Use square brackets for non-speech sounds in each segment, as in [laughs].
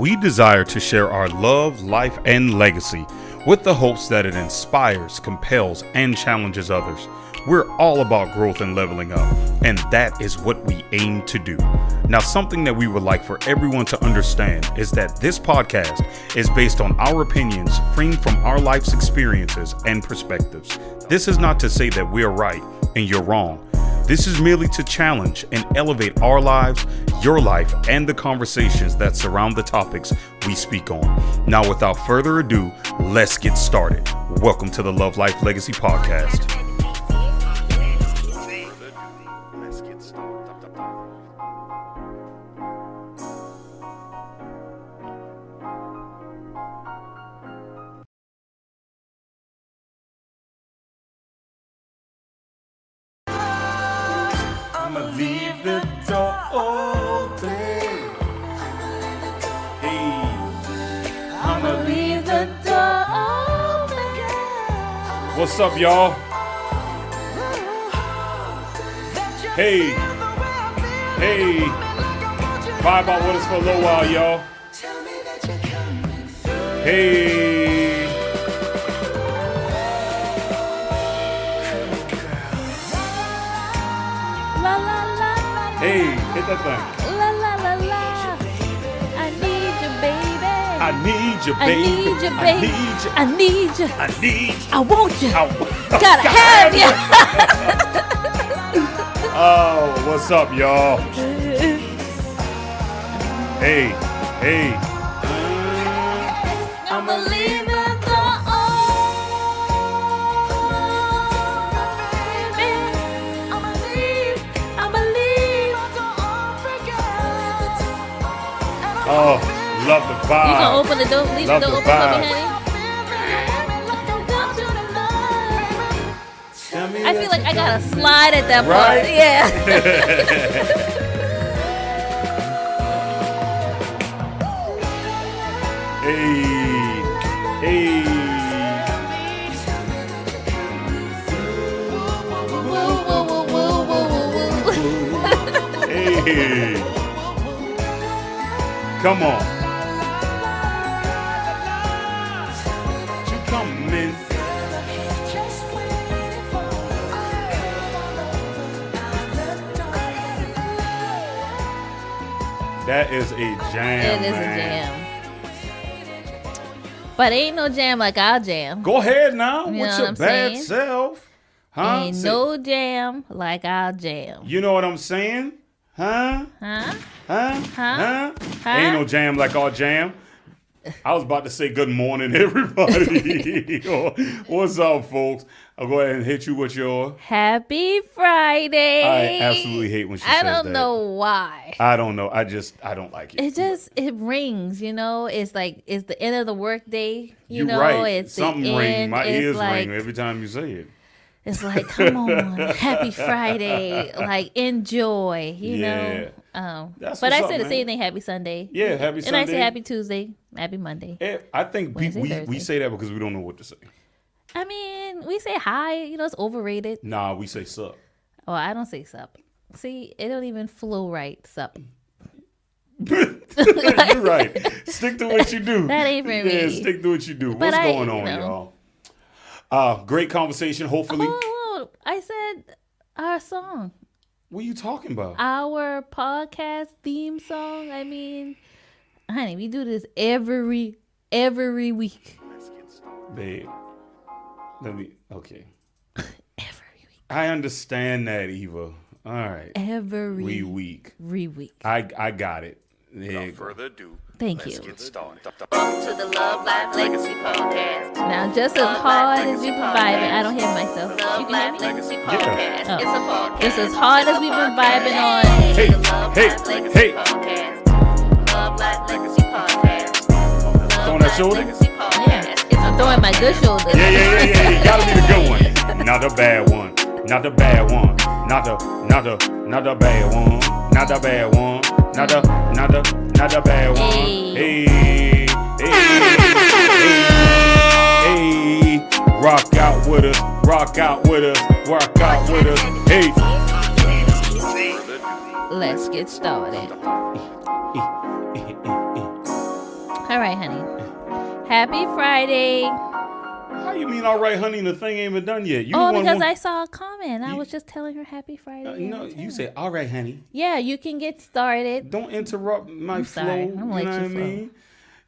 we desire to share our love, life, and legacy with the hopes that it inspires, compels, and challenges others. We're all about growth and leveling up, and that is what we aim to do. Now, something that we would like for everyone to understand is that this podcast is based on our opinions, framed from our life's experiences and perspectives. This is not to say that we're right and you're wrong. This is merely to challenge and elevate our lives, your life, and the conversations that surround the topics we speak on. Now, without further ado, let's get started. Welcome to the Love Life Legacy Podcast. What's up, y'all? Hey, hey, vibe out with us for a little while, y'all. Hey, hey, hit that thing. I need you, baby. I need you, I baby. I need you. I need you. I want you. Ow. [laughs] Gotta [laughs] have you. [laughs] Oh, what's up, y'all? Hey, hey. I'ma the door open. I'ma leave. I'ma leave. Oh, love the You gonna open the door? Leave Love the door the open for me, honey? I feel like I gotta slide at that Right? point. Yeah. [laughs] Hey, hey. [laughs] Woo, woo, That is a jam. It is a jam. But ain't no jam like our jam. Go ahead now You with your I'm bad saying? self. Huh? Ain't Say- no jam like our jam. You know what I'm saying? Huh? Huh? Huh? Huh? Huh? Ain't no jam like our jam. I was about to say good morning, [laughs] everybody. What's up, folks? I'll go ahead and hit you with your. Happy Friday. I absolutely hate when she I don't that. know why. I don't know. I just I don't like it. It just it rings, you know. It's like it's the end of the workday. You You're know, right. it's Something the ring. end. My it's ears like, ring every time you say it. It's like, come on, [laughs] happy Friday, like enjoy, you Yeah. know. Um, That's but I up, say the same thing, happy Sunday. Yeah, happy Sunday. And I say happy Tuesday, happy Monday. Eh, I think we, Wednesday, we, we say that because we don't know what to say. I mean, we say hi, you know, it's overrated. Nah, we say sup. Oh, I don't say sup. See, it don't even flow right, sup. [laughs] You're [laughs] right. Stick to what you do. That ain't for yeah, me. stick to what you do. But What's I- going you on, know. y'all? Uh, great conversation. Hopefully, Oh, oh, I said our song, what are you talking about? our podcast theme song. I mean, honey, we do this every every week. Babe, let me. Okay, [laughs] Every week. I understand that, Eva. All right, Every we weak. every week. I I got it. Without go. further ado, Thank let's you. get started. Welcome to the Love Life Legacy Podcast. Now, just as oh. hard as we've been vibing, I don't hear myself. You can hear me? Legacy Podcast. Oh. It's a podcast. Just as hard as we've been vibing on. Hey, The Love hey, Life Legacy hey. Podcast. Love Life Legacy Podcast. Love Throwing that shoulder? Yeah, I'm throwing my good shoulder. Yeah, yeah, yeah, yeah. yeah. Gotta be the good one. Not the bad one. Not the bad one. Not the, not the, not the bad one. Not the bad one. Not the, not the, not the bad one. Hey. Hey, hey, hey, hey. Rock out with us. Rock out with us. Rock out with us. Hey. Let's get started. [laughs] All right, honey. Happy Friday. How you mean, all right, honey? The thing ain't even done yet. You Oh, because I saw a comment. I You- was just telling her Happy Friday. Uh, no, you say, all right, honey. Yeah, you can get started. Don't interrupt my I'm flow. sorry. I'm you know what I you mean?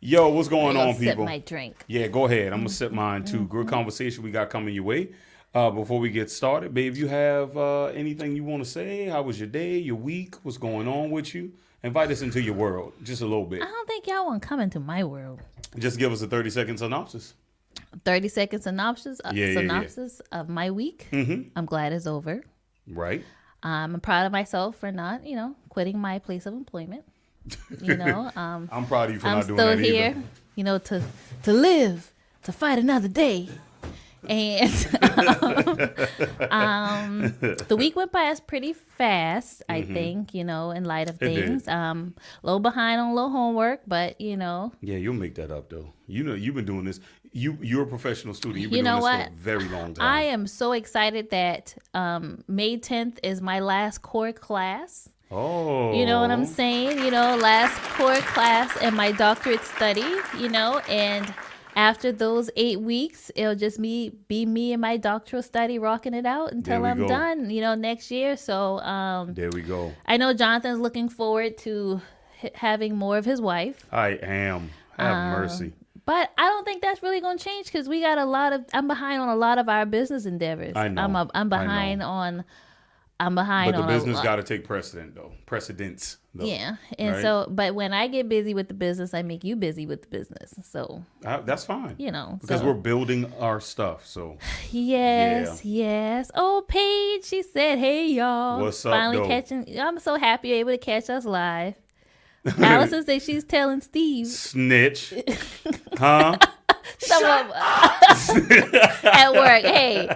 Yo, what's going on, sip people? my drink. Yeah, go ahead. I'm gonna sip mine too. Mm-hmm. Good conversation we got coming your way. Uh, before we get started, babe, you have uh, anything you want to say? How was your day, your week? What's going on with you? Invite us into your world, just a little bit. I don't think y'all want to come into my world. Just give us a 30 second synopsis. 30 second synopsis, uh, Yeah, yeah, yeah. synopsis of my week. Mm-hmm. I'm glad it's over. Right? Um, I'm proud of myself for not, you know, quitting my place of employment. You know, [laughs] um, I'm proud of you for I'm not doing still that here, either. you know, to to live, to fight another day. And [laughs] um, the week went by us pretty fast, I think, you know, in light of Mm-hmm. Did. things. Um, a little behind on a little homework, but you know, Yeah, you'll make that up though. You know, you've been doing this. You you're a professional student. You've been You know doing this what? for a very long time. I am so excited that um, May 10th is my last core class. oh, You know what I'm saying? You know, last core class and my doctorate study, you know, and after those eight weeks, it'll just me be me and my doctoral study rocking it out until I'm go. done, you know, next year. So um, There we go. I know Jonathan's looking forward to h- having more of his wife. I am. Have Um, mercy. But I don't think that's really going to change because we got a lot of. I'm behind on a lot of our business endeavors. I know, I'm, a, I'm I behind on. I'm behind But the on business got to take precedent though. Precedence though. Yeah, and right? so, but when I get busy with the business, I make you busy with the business. So Uh, that's fine. you know, Because so- we're building our stuff. So [sighs] yes, yes. Oh, Paige, she said, "Hey, y'all, What's up, finally though? catching." I'm so happy you're able to catch us live. [laughs] Allison said she's telling Steve snitch. [laughs] huh? some of [laughs] at work. Hey,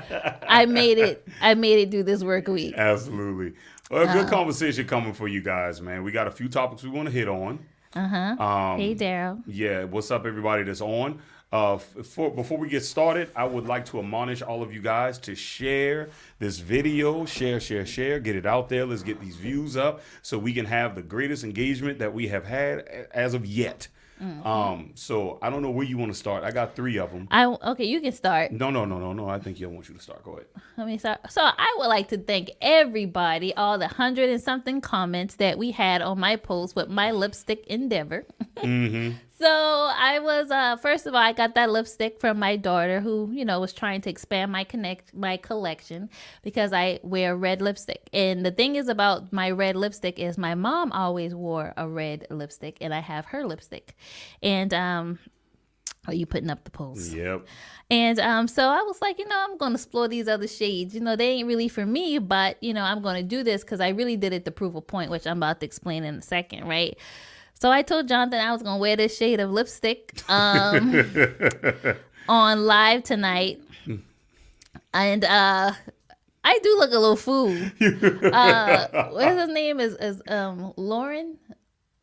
I made it. I made it through this work week. Absolutely. Well, a good conversation coming for you guys, man. We got a few topics we want to hit on. Uh huh. Um, hey, Daryl. Yeah, what's up, everybody that's on? Uh, for, before we get started, I would like to admonish all of you guys to share this video. Share, share, share. Get it out there. Let's get these views up so we can have the greatest engagement that we have had as of yet. Um, so I don't know where you want to start. I got three of them. I okay. You can start. No, no, no, no, no. I think I want you to start. Go ahead. Let me start. So I would like to thank everybody, all the hundred and something comments that we had on my post with my lipstick endeavor. Mm-hmm. [laughs] So I was uh first of all I got that lipstick from my daughter who, you know, was trying to expand my connect my collection because I wear red lipstick. And the thing is about my red lipstick is my mom always wore a red lipstick and I have her lipstick. And um are you putting up the post? Yep. And um, so I was like, you know, I'm going to explore these other shades. You know, they ain't really for me, but, you know, I'm going to do this because I really did it to prove a point, which I'm about to explain in a second, right? So I told Jonathan I was going to wear this shade of lipstick [laughs] um, on live tonight. And uh, I do look a little fool. [laughs] Uh, what's his name? Is, is um, Lauren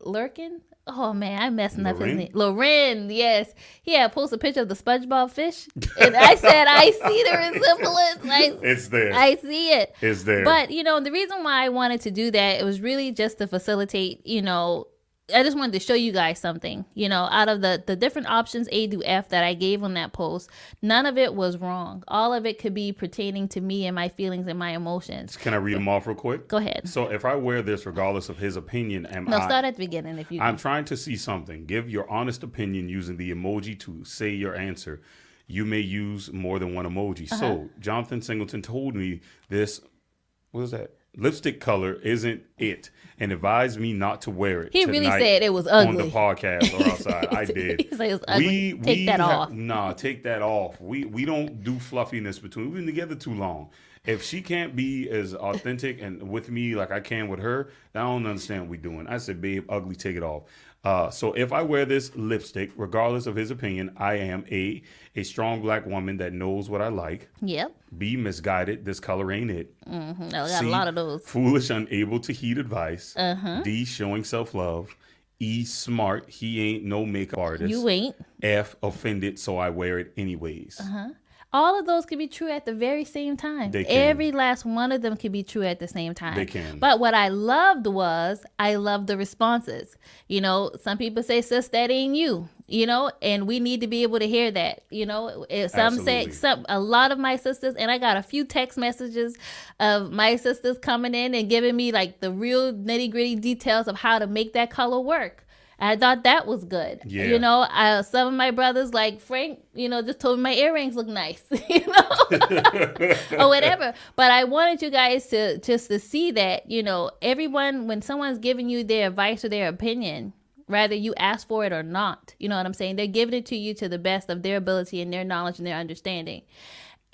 Lurkin? Oh man, I'm messing up his name. Loren, yes. He had posted a picture of the SpongeBob fish. And I said, I see the resemblance. I, [laughs] It's there. I see it. it's there. But you know, the reason why I wanted to do that, it was really just to facilitate, you know, I just wanted to show you guys something. You know, out of the the different options A through F that I gave on that post, none of it was wrong. All of it could be pertaining to me and my feelings and my emotions. Can I read them off real quick? Go ahead. So if I wear this, regardless of his opinion, am No, I? start at the beginning if you. I'm trying to see something. Give your honest opinion using the emoji to say your answer. You may use more than one emoji. Uh-huh. So Jonathan Singleton told me this. What is that? Lipstick color isn't it, and advised me not to wear it. He really said it was ugly. on the podcast or outside. I [laughs] did. He said it was ugly. Take that have- off. Nah, take that off. We we don't do fluffiness between. We've been together too long. If she can't be as authentic and with me like I can with her, then I don't understand what we're doing. I said, babe, ugly, take it off. Uh, so if I wear this lipstick, regardless of his opinion, I am a a strong black woman that knows what I like. Yep. B misguided. This color ain't it. Mhm. I got a C, lot of those. Foolish, unable to heed advice. Uh-huh. D showing self love. E smart. He ain't no makeup artist. You ain't. F offended, so I wear it anyways. All of those could be true at the very same time. They can. Every last one of them could be true at the same time. They can. But what I loved was I loved the responses. You know, some people say, "Sis, that ain't you." You know, and we need to be able to hear that. You know, eh, some say some a lot of my sisters, and I got a few text messages of my sisters coming in and giving me like the real nitty gritty details of how to make that color work. I thought that was good. Yeah. You know, uh, some of my brothers, like Frank, you know, just told me my earrings look nice, [laughs] you know, [laughs] or whatever. But I wanted you guys to just to see that, you know, everyone when someone's giving you their advice or their opinion, whether you ask for it or not, you know what I'm saying? They're giving it to you to the best of their ability and their knowledge and their understanding.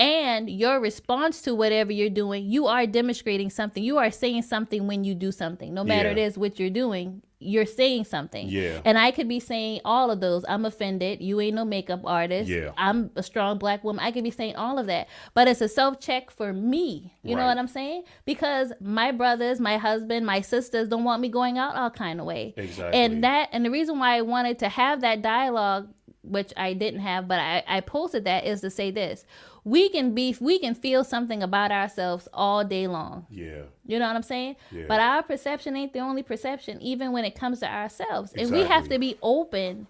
And your response to whatever you're doing, you are demonstrating something. You are saying something when you do something. No matter Yeah. it is what you're doing, you're saying something. Yeah. And I could be saying all of those. I'm offended. You ain't no makeup artist. Yeah. I'm a strong black woman. I could be saying all of that. But it's a self check for me. You know what I'm saying? Because my brothers, my husband, my sisters don't want me going out all kind of way. Exactly. And that and the reason why I wanted to have that dialogue, which I didn't have, but I, I posted that is to say this. We can be we can feel something about ourselves all day long. Yeah. You know what I'm saying? Yeah. But our perception ain't the only perception, even when it comes to ourselves. And we have to be open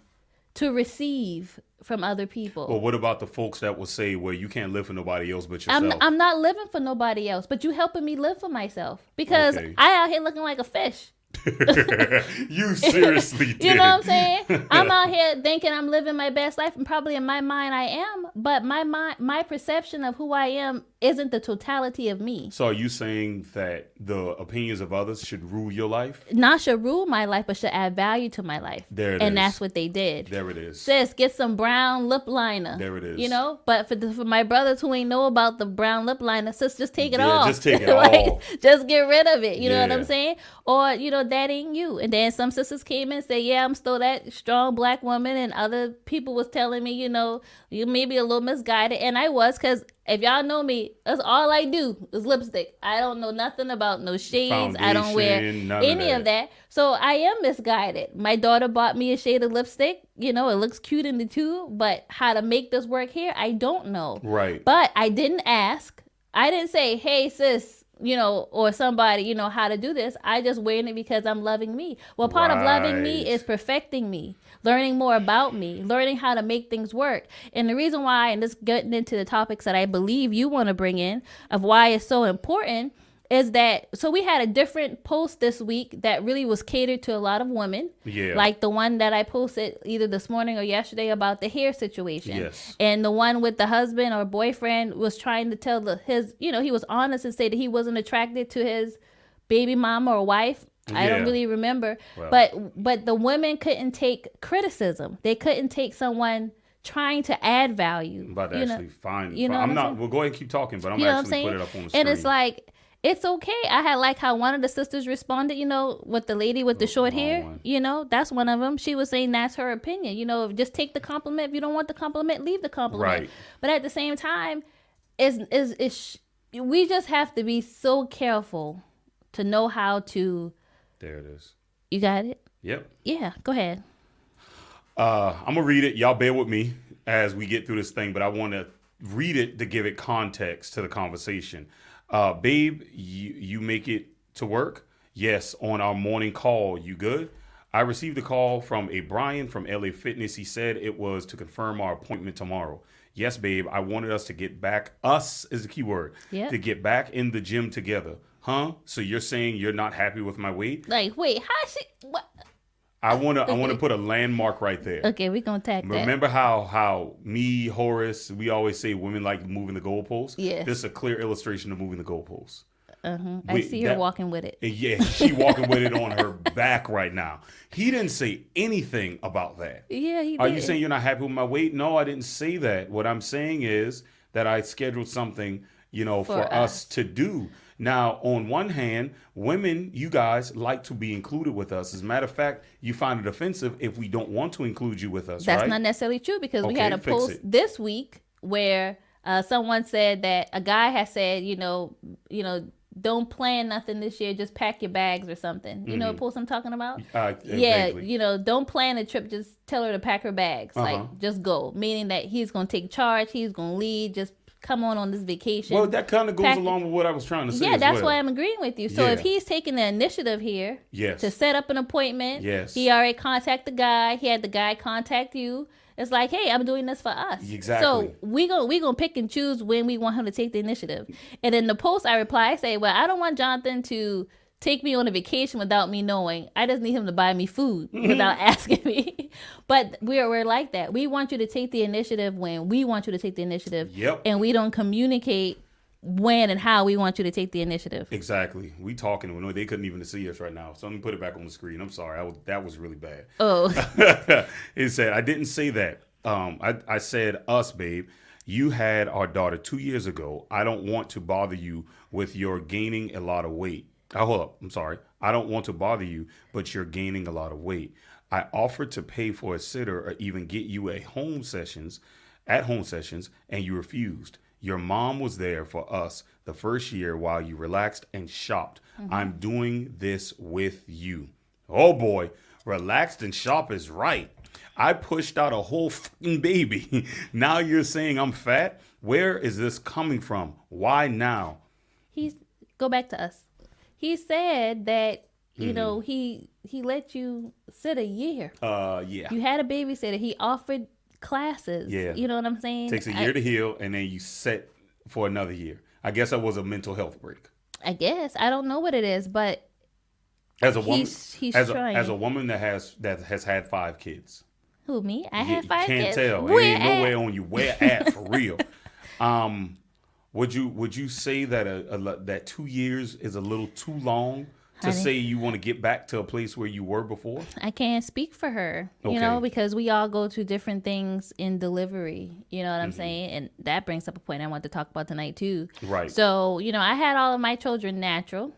to receive from other people. But what about the folks that will say, "Well, you can't live for nobody else but yourself"? I'm, I'm not living for nobody else, but you helping me live for myself because Okay. I out here looking like a fish. [laughs] you seriously did. [laughs] You know what I'm saying? [laughs] I'm out here thinking I'm living my best life, and probably in my mind I am, but my mind, my perception of who I am isn't the totality of me. So, are you saying that the opinions of others should rule your life? Not should rule my life, but should add value to my life. There it and is. that's what they did. There it is. Sis, get some brown lip liner. There it is. You know, but for the, for my brothers who ain't know about the brown lip liner, sis, just take it Yeah, off. just take it Like, off. Just get rid of it. You know what I'm saying? Or you know that ain't you. And then some sisters came in and said, yeah, I'm still that strong black woman, and other people was telling me, you know, you may be a little misguided, and I was because. If y'all know me, that's all I do is lipstick. I don't know nothing about no shades. I don't wear Foundation, of any of that. that. So I am misguided. My daughter bought me a shade of lipstick. You know, it looks cute in the tube, but how to make this work here, I don't know. Right. But I didn't ask. I didn't say, hey, sis, you know, or somebody, you know, how to do this. I just wearing it because I'm loving me. Well, part of loving me is perfecting me, learning more about me, learning how to make things work. And the reason why, and this getting into the topics that I believe you want to bring in of why it's so important is that so we had a different post this week that really was catered to a lot of women. Yeah. Like the one that I posted either this morning or yesterday about the hair situation. Yes. And the one with the husband or boyfriend was trying to tell the his, you know, he was honest and say that he wasn't attracted to his baby mama or wife. I don't really remember. Well. But but the women couldn't take criticism. They couldn't take someone trying to add value. I'm about to you know? actually find. you know I'm I'm not. saying? We'll go ahead and keep talking, but I'm You know actually put it up on the screen. and it's like it's okay. I had like how one of the sisters responded, you know, with the lady with the short hair. one. You know, that's one of them. She was saying that's her opinion. You know, just take the compliment. If you don't want the compliment, leave the compliment. Right. But at the same time, is is is we just have to be so careful to know how to. there it is. You got it. Yep. Yeah. Go ahead. Uh, I'm gonna read it. Y'all bear with me as we get through this thing, but I want to read it to give it context to the conversation. Uh, babe, you you make it to work? Yes. On our morning call, you good? I received a call from a Brian from LA Fitness. He said it was to confirm our appointment tomorrow. Yes, babe. I wanted us to get back. Us is the key word. Yep. To get back in the gym together. Huh? So you're saying you're not happy with my weight? Like, wait, how she? What? I wanna I wanna put a landmark right there. Okay, we're gonna tag that. Remember how how me Horace we always say women like moving the goalposts. Yeah, this is a clear illustration of moving the goalposts. Uh-huh. I Wait, see her that- walking with it. Yeah, she walking with it on her [laughs] back right now. He didn't say anything about that. Yeah, he didn't. Are did. you saying you're not happy with my weight? No, I didn't say that. What I'm saying is that I scheduled something, you know, for, For us to do. Now, on one hand, women, you guys like to be included with us. As a matter of fact, you find it offensive if we don't want to include you with us, That's right? not necessarily true because we had a post it. this week where uh, someone said that a guy has said, you know, you know, don't plan nothing this year, just pack your bags or something. You know what post I'm talking about? Uh, yeah, vaguely. you know, don't plan a trip, just tell her to pack her bags. Uh-huh. Like just go. Meaning that he's gonna take charge, he's gonna lead, just come on on this vacation. Well, that kind of goes Pack- along with what I was trying to say. yeah, that's well. why I'm agreeing with you. So if he's taking the initiative here Yes. to set up an appointment, Yes. he already contact the guy. He had the guy contact you. It's like, hey, I'm doing this for us. Exactly. So we go we gonna pick and choose when we want him to take the initiative. And in the post, I reply, I say, well, I don't want Jonathan to take me on a vacation without me knowing. I just need him to buy me food [laughs] without asking me. [laughs] but we're we're like that. We want you to take the initiative when we want you to take the initiative. Yep. And we don't communicate when and how we want you to take the initiative. Exactly. We talking. No, they couldn't even see us right now. So let me put it back on the screen. I'm sorry. I was, that was really bad. Oh, [laughs] it said, I didn't say that. Um, I, I said us, babe. You had our daughter two years ago. I don't want to bother you with your gaining a lot of weight. Oh, hold up. I'm sorry. I don't want to bother you, but you're gaining a lot of weight. I offered to pay for a sitter or even get you a home sessions at home sessions, and you refused. Your mom was there for us the first year while you relaxed and shopped. Mm-hmm. I'm doing this with you. Oh boy, relaxed and shop is right. I pushed out a whole fucking baby. [laughs] now you're saying I'm fat? Where is this coming from? Why now? he's go back to us. He said that you Mm-hmm. know he he let you sit a year. Uh, yeah. You had a babysitter. He offered classes. Yeah. You know what I'm saying? Takes a I- year to heal, and then you set for another year. I guess that was a mental health break. I guess I don't know what it is, but As a woman, He's- he's as a, as a woman that has that has had five kids, who me? I you, had you can't kids. tell. Where it ain't no at? way on you. Where at for real? [laughs] Um, would you would you say that a, a that two years is a little too long to Honey. say you want to get back to a place where you were before? I can't speak for her, you know, because we all go through different things in delivery. You know what Mm-hmm. I'm saying? And that brings up a point I want to talk about tonight too. Right. So, you know, I had all of my children natural,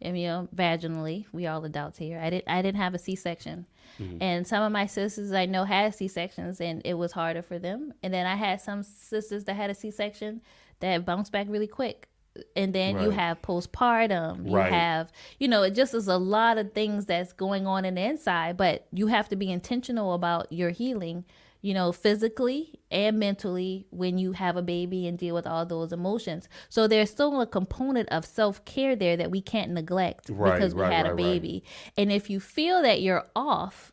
and, you know, vaginally. We all adults here. I didn't. I didn't have a C-section, and some of my sisters I know had C-sections, and it was harder for them. And then I had some sisters that had a C-section that bounce back really quick. And then you have postpartum. You Right. have, you know, it just is a lot of things that's going on in the inside. But you have to be intentional about your healing you know, physically and mentally when you have a baby and deal with all those emotions. So there's still a component of self care there that we can't neglect Right, because we right, had right, a right. baby. And if you feel that you're off,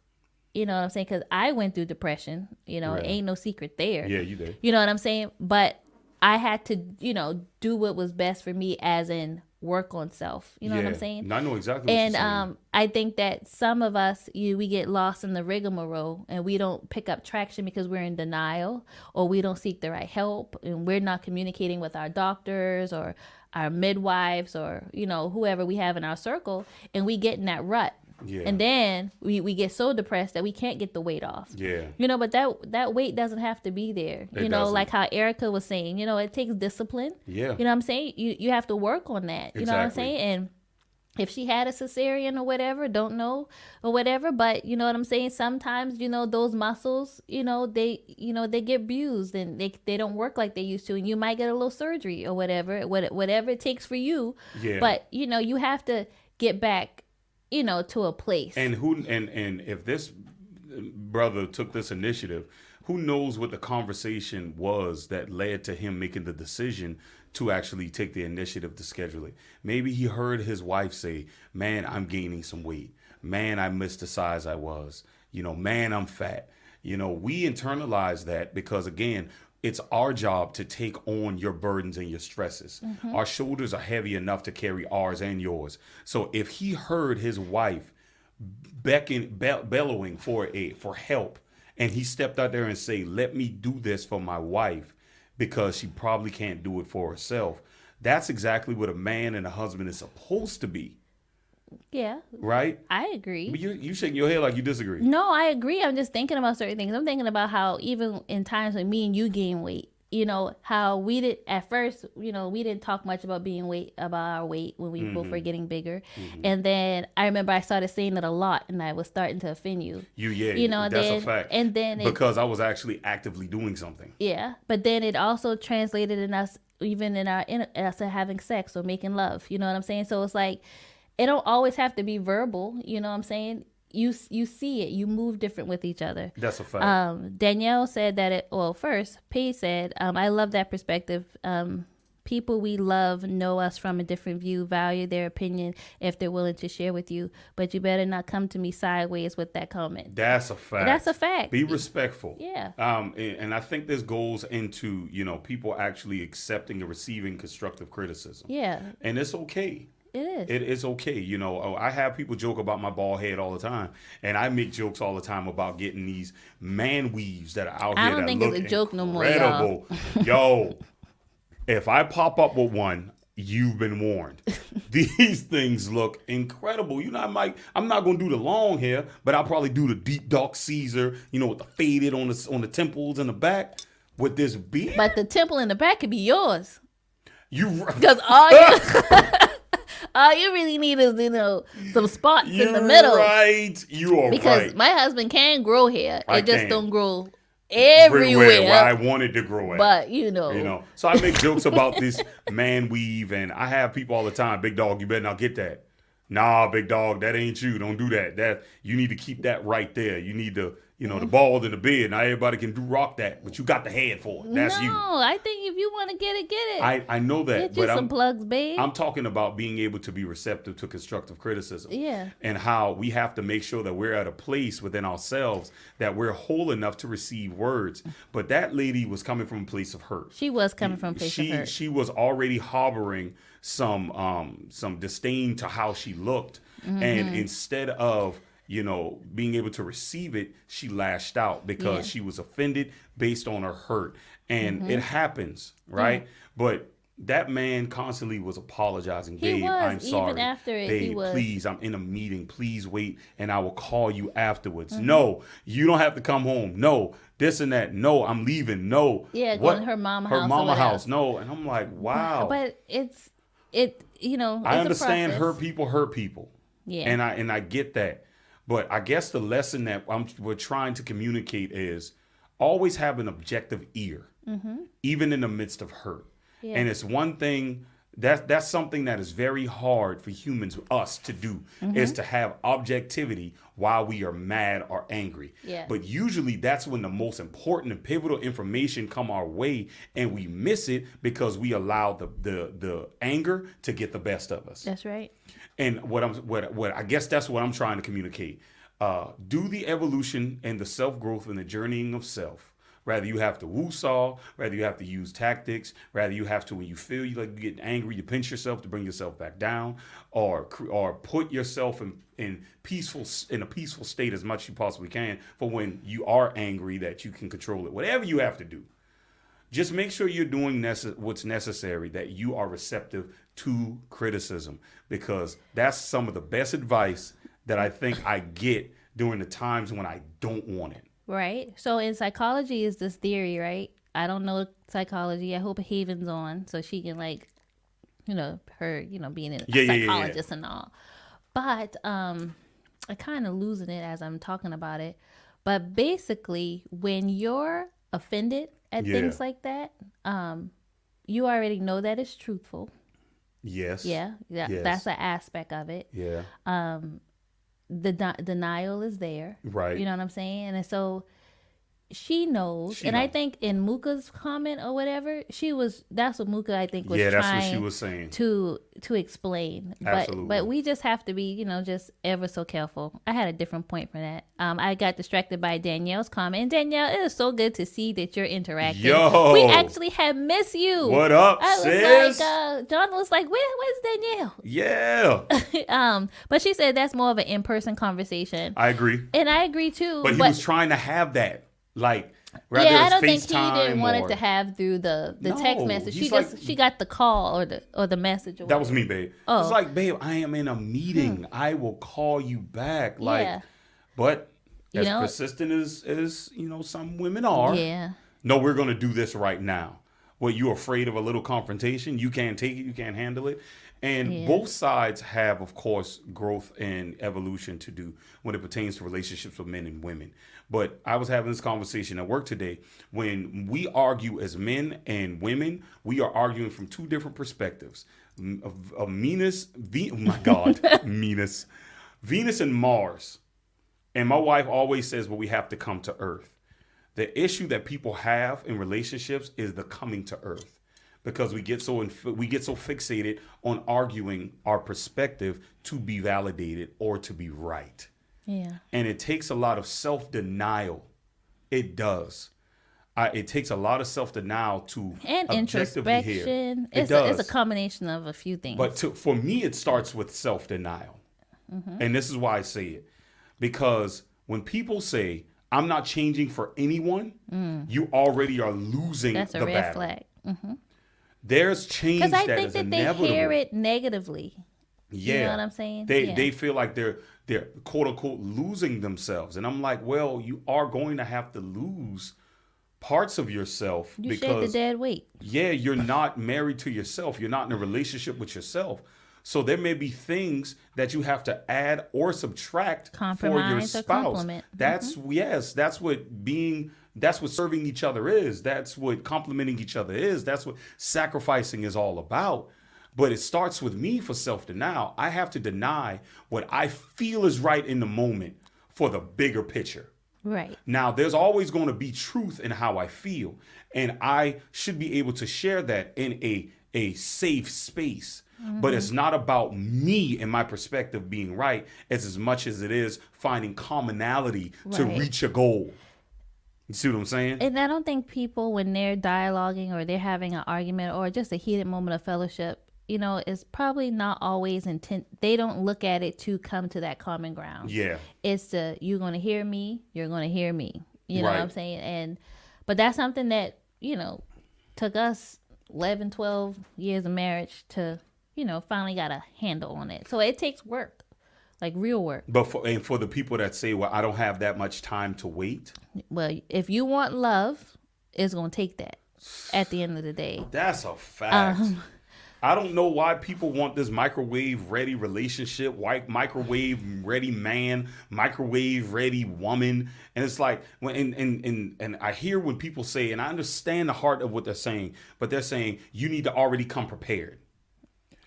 you know what I'm saying? Because I went through depression, you know, Right. ain't no secret there. yeah, you did. You know what I'm saying? But I had to, you know, do what was best for me as in work on self. You know yeah. what I'm saying? I know exactly. What and you're saying. um, I think that some of us, you, we get lost in the rigmarole, and we don't pick up traction because we're in denial, or we don't seek the right help, and we're not communicating with our doctors or our midwives or you know whoever we have in our circle, and we get in that rut. Yeah. And then we, we get so depressed that we can't get the weight off. yeah. You know, but that that weight doesn't have to be there. It you know, doesn't. like how Erica was saying, you know, it takes discipline. Yeah. You know what I'm saying? You you have to work on that. You know what I'm saying? And if she had a cesarean or whatever, don't know or whatever, but you know what I'm saying? Sometimes, you know, those muscles, you know, they you know, they get bruised and they they don't work like they used to and you might get a little surgery or whatever, what- whatever it takes for you. Yeah. But, you know, you have to get back, you know, to a place. And who and and if this brother took this initiative, who knows what the conversation was that led to him making the decision to actually take the initiative to schedule it. Maybe he heard his wife say, "Man, I'm gaining some weight. Man, I missed the size I was. You know, man, I'm fat." You know, we internalize that because again, it's our job to take on your burdens and your stresses. Mm-hmm. Our shoulders are heavy enough to carry ours and yours. So if he heard his wife becking, bell, bellowing for a for help, and he stepped out there and say, "Let me do this for my wife," because she probably can't do it for herself. That's exactly what a man and a husband is supposed to be, yeah, right? I agree. But you you shaking your head like you disagree. No, I agree. I'm just thinking about certain things. I'm thinking about how even in times when me and you gain weight, you know, how we did at first, you know, we didn't talk much about being weight about our weight when we both Mm-hmm. were getting bigger. And then I remember I started saying it a lot and I was starting to offend you. You yeah, You know, that's then a fact. and then it, because I was actually actively doing something. yeah, but then it also translated in us even in our in us having sex or making love. You know what I'm saying? So it's like it don't always have to be verbal. You know what I'm saying? you you see it. You move different with each other. That's a fact. Um, Danielle said that it. Well, first, Paige said, um, "I love that perspective. Um, people we love know us from a different view, value their opinion if they're willing to share with you. But you better not come to me sideways with that comment. That's a fact. That's a fact. Be respectful. Yeah. Um, and, and I think this goes into you know people actually accepting and receiving constructive criticism. yeah, And it's okay. It is. It is okay. You know, oh, I have people joke about my bald head all the time, and I make jokes all the time about getting these man weaves that are out I here. I don't that think it's a joke no more, y'all. incredible. [laughs] Yo, if I pop up with one, you've been warned. [laughs] These things look incredible. You know, I might. I'm not gonna do the long hair, but I'll probably do the deep dark Caesar. You know, with the faded on the on the temples and the back with this beard. but the temple in the back could be yours. you Because [laughs] all you, all you really need is you know some spots in the You're middle. Right. You are Because right. my husband can grow hair, I it just can. don't grow everywhere. where I wanted to grow at. but you know, you know, so I make jokes about this man weave, and I have people all the time. Big dog, you better not get that. Nah, big dog, that ain't you. Don't do that. That you need to keep that right there. You need to, you know, the bald in the beard. Not everybody can do rock that, but you got the head for it. That's no, you. I think if you want to get it, get it. I I know that, get but some I'm plugs, babe. I'm talking about being able to be receptive to constructive criticism. Yeah. And how we have to make sure that we're at a place within ourselves that we're whole enough to receive words. But that lady was coming from a place of hurt. she was coming from a place she of hurt. she was already harboring some um some disdain to how she looked. Mm-hmm. And instead of you know, being able to receive it, she lashed out because Yeah. she was offended based on her hurt. And Mm-hmm. it happens, right? But that man constantly was apologizing. He Babe, was, I'm even sorry. after it, he Babe, was. please, I'm in a meeting. Please wait, and I will call you afterwards. Mm-hmm. No, you don't have to come home. No, this and that. No, I'm leaving. No. Yeah, what? going to her mama her house or mama house. No, and I'm like, wow. But it's it you know. I understand hurt people hurt people. Yeah. And I and I get that. But I guess the lesson that I'm, we're trying to communicate is always have an objective ear, mm-hmm. even in the midst of hurt. Yeah. And it's one thing that that's something that is very hard for humans, us, to do, is mm-hmm. to have objectivity while we are mad or angry. Yeah. But usually that's when the most important and pivotal information come our way, and we miss it because we allow the the the anger to get the best of us. That's right. And what I'm what what I guess that's what I'm trying to communicate. Uh, do the evolution and the self growth and the journeying of self. Rather you have to woo-saw, rather you have to use tactics, rather you have to when you feel you like you get angry, you pinch yourself to bring yourself back down, or or put yourself in in peaceful in a peaceful state as much as you possibly can for when you are angry that you can control it. Whatever you have to do just make sure you're doing nece- what's necessary that you are receptive to criticism because that's some of the best advice that i think i get during the times when i don't want it Right. So in psychology is this theory, right? I don't know psychology. I hope Haven's on so she can like, you know, her, you know, being a Yeah, yeah, yeah, yeah. psychologist and all. But um I kind of losing it as I'm talking about it. But basically, when you're offended at Yeah. things like that, um, you already know that it's truthful. yes Yeah, yeah, Yes. that's an aspect of it. yeah Um, The de- denial is there. right You know what I'm saying? And so she knows. She and I think in Muka's comment or whatever, she was that's what Muka I think was yeah that's what she was saying to to explain. Absolutely. But but we just have to be, you know, just ever so careful. I had a different point for that. Um I got distracted by Danielle's comment. And Danielle, it is so good to see that you're interacting. Yo. We actually have missed you. what up I was sis like, uh, John was like, Where where's Danielle? [laughs] yeah um, but she said that's more of an in person conversation. i agree and I agree too. but he was trying to have that like rather yeah, I don't think he didn't want it to have through the the text message. She he's just she got the call or the or the message. Or That was me, babe. Oh. Hmm. It's like, babe, I am in a meeting. I will call you back. Like, Yeah. but You as know- persistent as as you know some women are. Yeah, No, we're gonna do this right now. Well, you afraid of a little confrontation? You can't take it. You can't handle it. And Yeah. both sides have, of course, growth and evolution to do when it pertains to relationships with men and women. But I was having this conversation at work today. When we argue as men and women, we are arguing from two different perspectives. Of, of Venus, Ve- oh my God, [laughs] Venus, Venus and Mars And my wife always says, well, we have to come to earth. The issue that people have in relationships is the coming to earth because we get so inf- we get so fixated on arguing our perspective to be validated or to be right. Yeah. And it takes a lot of self-denial. It does. I, it takes a lot of self-denial to And objectively hear. It It's a, it's a combination of a few things. But to, for me, it starts with self denial. Mm-hmm. And this is why I say it. Because when people say, I'm not changing for anyone, you already are losing Mm. That's a red battle. flag. There's change Because I that think that they hear it negatively. Yeah. know what I'm saying? They Yeah. they feel like they're they're quote unquote losing themselves. And I'm like, well, you are going to have to lose parts of yourself You shed the dead weight. yeah, you're not married to yourself. You're not in a relationship with yourself. So there may be things that you have to add or subtract for your Compromise spouse. That's mm-hmm. yes, that's what being that's what serving each other is. That's what complimenting each other is. That's what sacrificing is all about. But it starts with me for self-denial. I have to deny what I feel is right in the moment for the bigger picture. Right. Now, there's always going to be truth in how I feel, and I should be able to share that in a a safe space. But it's not about me and my perspective being right as as much as it is finding commonality to reach a goal. You see what I'm saying? And I don't think people, when they're dialoguing or they're having an argument or just a heated moment of fellowship, you know, it's probably not always intent. They don't look at it to come to that common ground. yeah. It's the you're going to hear me, you're going to hear me. You know what I'm saying? And but that's something that you know took us 11, 12 years of marriage to you know finally got a handle on it. So it takes work, like real work. But for and for the people that say, "Well, I don't have that much time to wait," Well, if you want love, it's going to take that. At the end of the day, That's a fact. Um, I don't know why people want this microwave ready relationship, white microwave ready man, microwave ready woman. And it's like when and, and and and I hear when people say, and I understand the heart of what they're saying, but they're saying you need to already come prepared.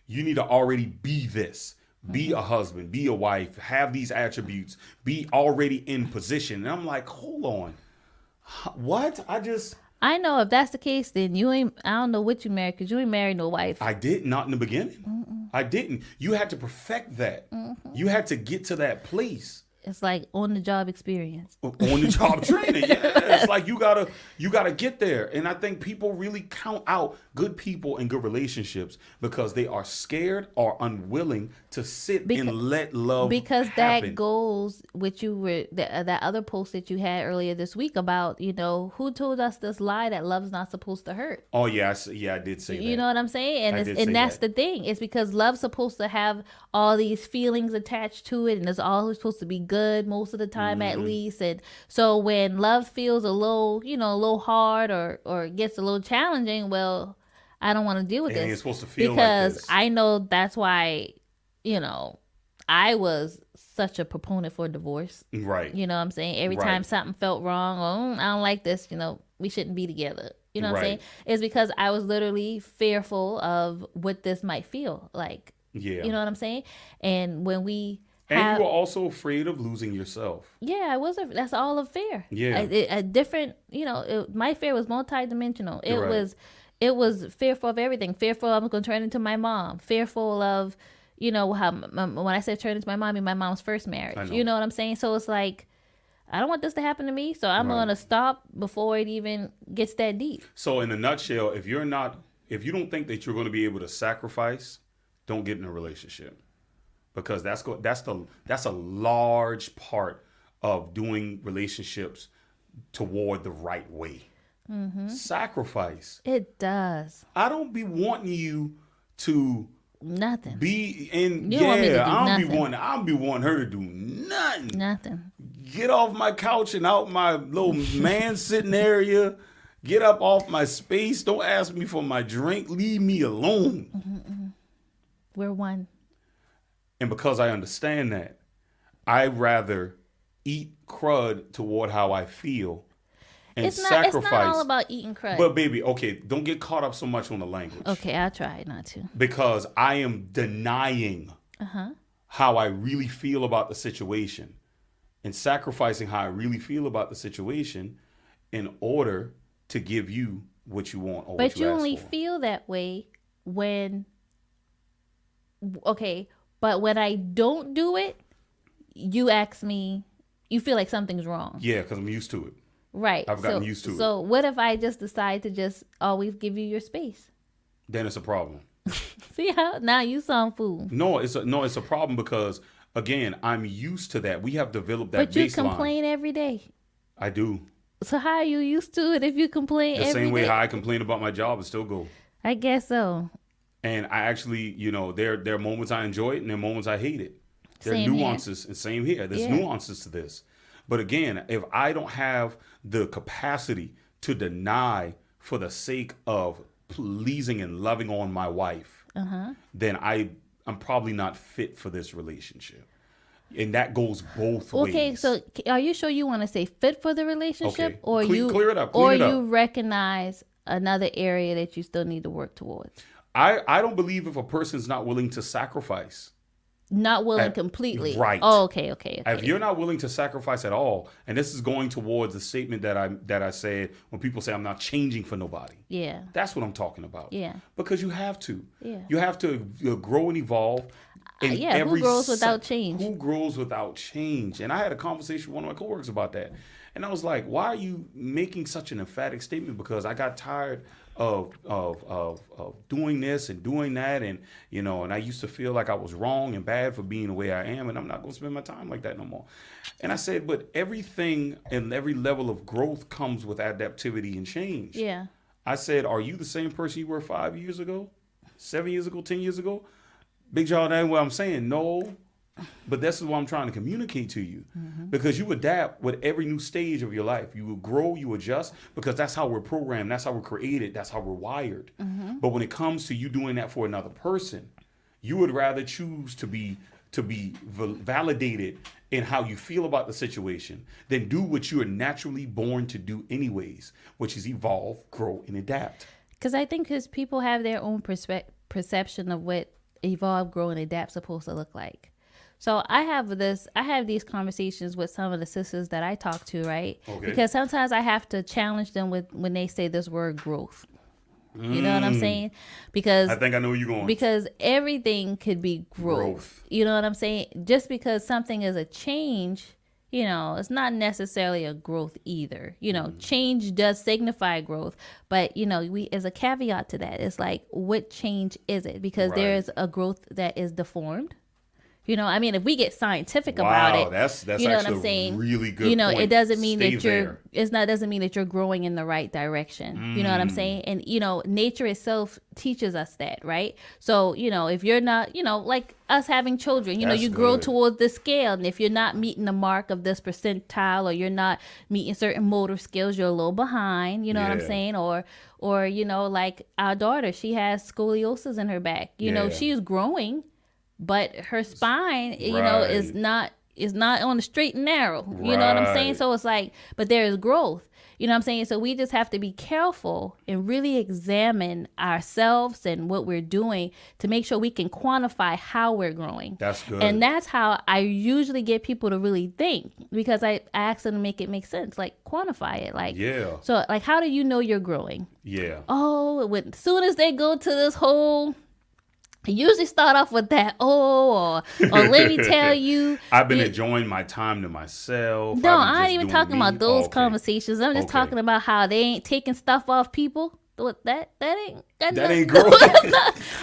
You need to already be this. Be mm-hmm. a husband, be a wife, have these attributes, be already in position. And I'm like, hold on. What? I just I know if that's the case, then you ain't. I don't know what you married because you ain't married no wife. I did not in the beginning. I didn't. You had to perfect that. Mm-hmm. You had to get to that place It's like on the job experience. on the job [laughs] training. Yeah, it's like you gotta you gotta get there. And I think people really count out good people and good relationships because they are scared or unwilling to sit Beca- and let love because happen. that goes with you were that, uh, that other post that you had earlier this week about you know who told us this lie that love's not supposed to hurt Oh yeah, yeah, I did say that. you know what i'm saying and I it's, did say and that's that. the thing it's because love's supposed to have all these feelings attached to it and it's always supposed to be good most of the time Mm-hmm. at least and so when love feels a little you know a little hard or or gets a little challenging well i don't want to deal with It this supposed to feel like because this. i know that's why you know i was such a proponent for divorce right. you know what I'm saying? Every Right. time something felt wrong, oh, I don't like this, you know, we shouldn't be together. You know what I'm saying? Right. It's because I was literally fearful of what this might feel like. Yeah. You know what I'm saying? And when we and have, you were also afraid of losing yourself. yeah, I was. A, that's all of fear. Yeah. a, a different. You know, it, my fear was multidimensional. It Right. was, it was fearful of everything. Fearful I'm going to turn into my mom. Fearful of, you know, how when I said turn into my mom, I mean my mom's first marriage. Know. You know what I'm saying? So it's like, I don't want this to happen to me. So I'm Right. going to stop before it even gets that deep. So in a nutshell, if you're not if you don't think that you're going to be able to sacrifice, don't get in a relationship. Because that's go, that's the that's a large part of doing relationships toward the right way. Mm-hmm. Sacrifice. It does I don't be wanting you to nothing. be in You yeah, want me to do I don't be wanting I don't be wanting her to do nothing. nothing. Get off my couch and out my little [laughs] man sitting area. Get up off my space. Don't ask me for my drink. Leave me alone. Mm-hmm, mm-hmm. We're one. And because I understand that, I'd rather eat crud toward how I feel and It's not. sacrifice. It's not all about eating crud. but baby, okay, don't get caught up so much on the language. okay, I'll try not to. Because I am denying Uh huh. how I really feel about the situation. and sacrificing how I really feel about the situation in order to give you what you want But you, you only for. feel that way when okay, but when I don't do it, you ask me you feel like something's wrong. yeah, because I'm used to it. Right. I've gotten so, used to it. So what if I just decide to just always give you your space? Then it's a problem. [laughs] See how now you sound fool. No, it's a no, it's a problem because again, I'm used to that. We have developed that But you baseline. complain every day. I do. So how are you used to it if you complain The same way day? how I complain about my job, it still go. I guess so. And I actually, you know, there there are moments I enjoy it and there are moments I hate it. There Same are here. nuances, and same here. There's Yeah. nuances to this. But again, if I don't have the capacity to deny for the sake of pleasing and loving on my wife, Uh-huh. then I I'm probably not fit for this relationship. And that goes both ways. Okay, so are you sure you want to say fit for the relationship, Okay. or Cle- you clear it up, or it up. you recognize another area that you still need to work towards? I I don't believe if a person's not willing to sacrifice. Not willing Uh, completely. right. Oh, okay, okay, okay. If you're not willing to sacrifice at all, and this is going towards the statement that I that I said when people say I'm not changing for nobody. yeah, That's what I'm talking about. yeah, Because you have to. Yeah. You have to uh, grow and evolve. in Uh, yeah, who grows without change? Who grows without change? And I had a conversation with one of my coworkers about that. And I was like, why are you making such an emphatic statement? Because I got tired of of of, of doing this and doing that and you know, and I used to feel like I was wrong and bad for being the way I am, and I'm not gonna spend my time like that no more. And I said, but everything and every level of growth comes with adaptivity and change. yeah. I said, Are you the same person you were five years ago, seven years ago, 10 years ago? Big Jaw, that ain't what I'm saying. No. But this is what I'm trying to communicate to you. Mm-hmm. Because you adapt with every new stage of your life. You will grow, you adjust, because that's how we're programmed, that's how we're created, that's how we're wired. Mm-hmm. But when it comes to you doing that for another person, you would rather choose to be to be validated in how you feel about the situation than do what you are naturally born to do anyways, which is evolve, grow, and adapt. Because I think because people have their own perspe- perception of what evolve, grow, and adapt supposed to look like. So I have this, I have these conversations with some of the sisters that I talk to, right? Okay. Because sometimes I have to challenge them with when they say this word growth. You know what I'm mm. saying? Because I think I know where you're going. because everything could be growth. Growth. You know what I'm saying? Just because something is a change, you know, it's not necessarily a growth either. You know, mm. change does signify growth, but you know, we as a caveat to that, it's like what change is it? Because there Right. is a growth that is deformed. You know, I mean, if we get scientific wow, about it, that's that's you know what I'm saying? really good. you know, point. it doesn't mean Stay that you're there. it's not doesn't mean that you're growing in the right direction. You know Mm. what I'm saying? And you know, nature itself teaches us that, right? So, you know, if you're not, you know, like us having children, you know, That's you grow towards this scale and if you're not meeting the mark of this percentile or you're not meeting certain motor skills, you're a little behind, you know what I'm saying? Or or you know, like our daughter, she has scoliosis in her back. You know, Yeah. she's growing, but her spine, you know, is not is not on the straight and narrow. You know what I'm saying? So it's like, but there is growth. You know what I'm saying? So we just have to be careful and really examine ourselves and what we're doing to make sure we can quantify how we're growing. That's good. And that's how I usually get people to really think because I, I ask them to make it make sense, like quantify it. Like, yeah, so like, how do you know you're growing? yeah. Oh, when soon as they go to this whole, usually start off with that. Oh, or, or let me [laughs] tell you. I've been you- enjoying my time to myself. No, I ain't even talking me. about those Okay. conversations. I'm just Okay. talking about how they ain't taking stuff off people. What that that ain't That ain't [laughs] growth.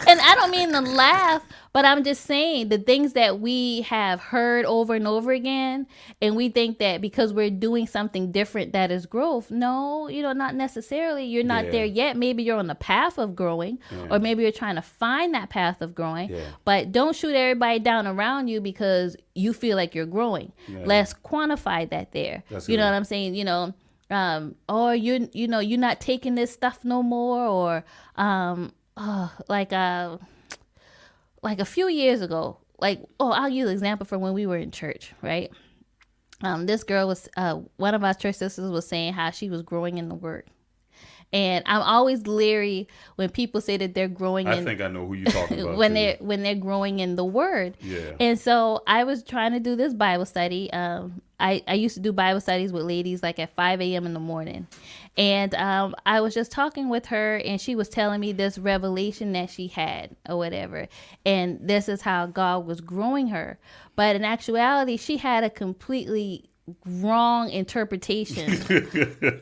and I don't mean to laugh, but I'm just saying the things that we have heard over and over again, and we think that because we're doing something different that is growth. No, you know, not necessarily. You're not Yeah. there yet. Maybe you're on the path of growing, or maybe you're trying to find that path of growing. Yeah. But don't shoot everybody down around you because you feel like you're growing. Let's quantify that there. That's you know what I'm saying? You know, um, or you you know you're not taking this stuff no more, or um, oh, like uh, like a few years ago. Like oh, I'll use an example from when we were in church, right? Um, this girl was uh, one of our church sisters was saying how she was growing in the word. And I'm always leery when people say that they're growing in I in think I know who you're talking [laughs] about. when too. they're when they're growing in the word. Yeah. And so I was trying to do this Bible study. Um, I, I used to do Bible studies with ladies like at 5 a.m. in the morning. And um, I was just talking with her, and she was telling me this revelation that she had, or whatever. And this is how God was growing her. But in actuality, she had a completely wrong interpretation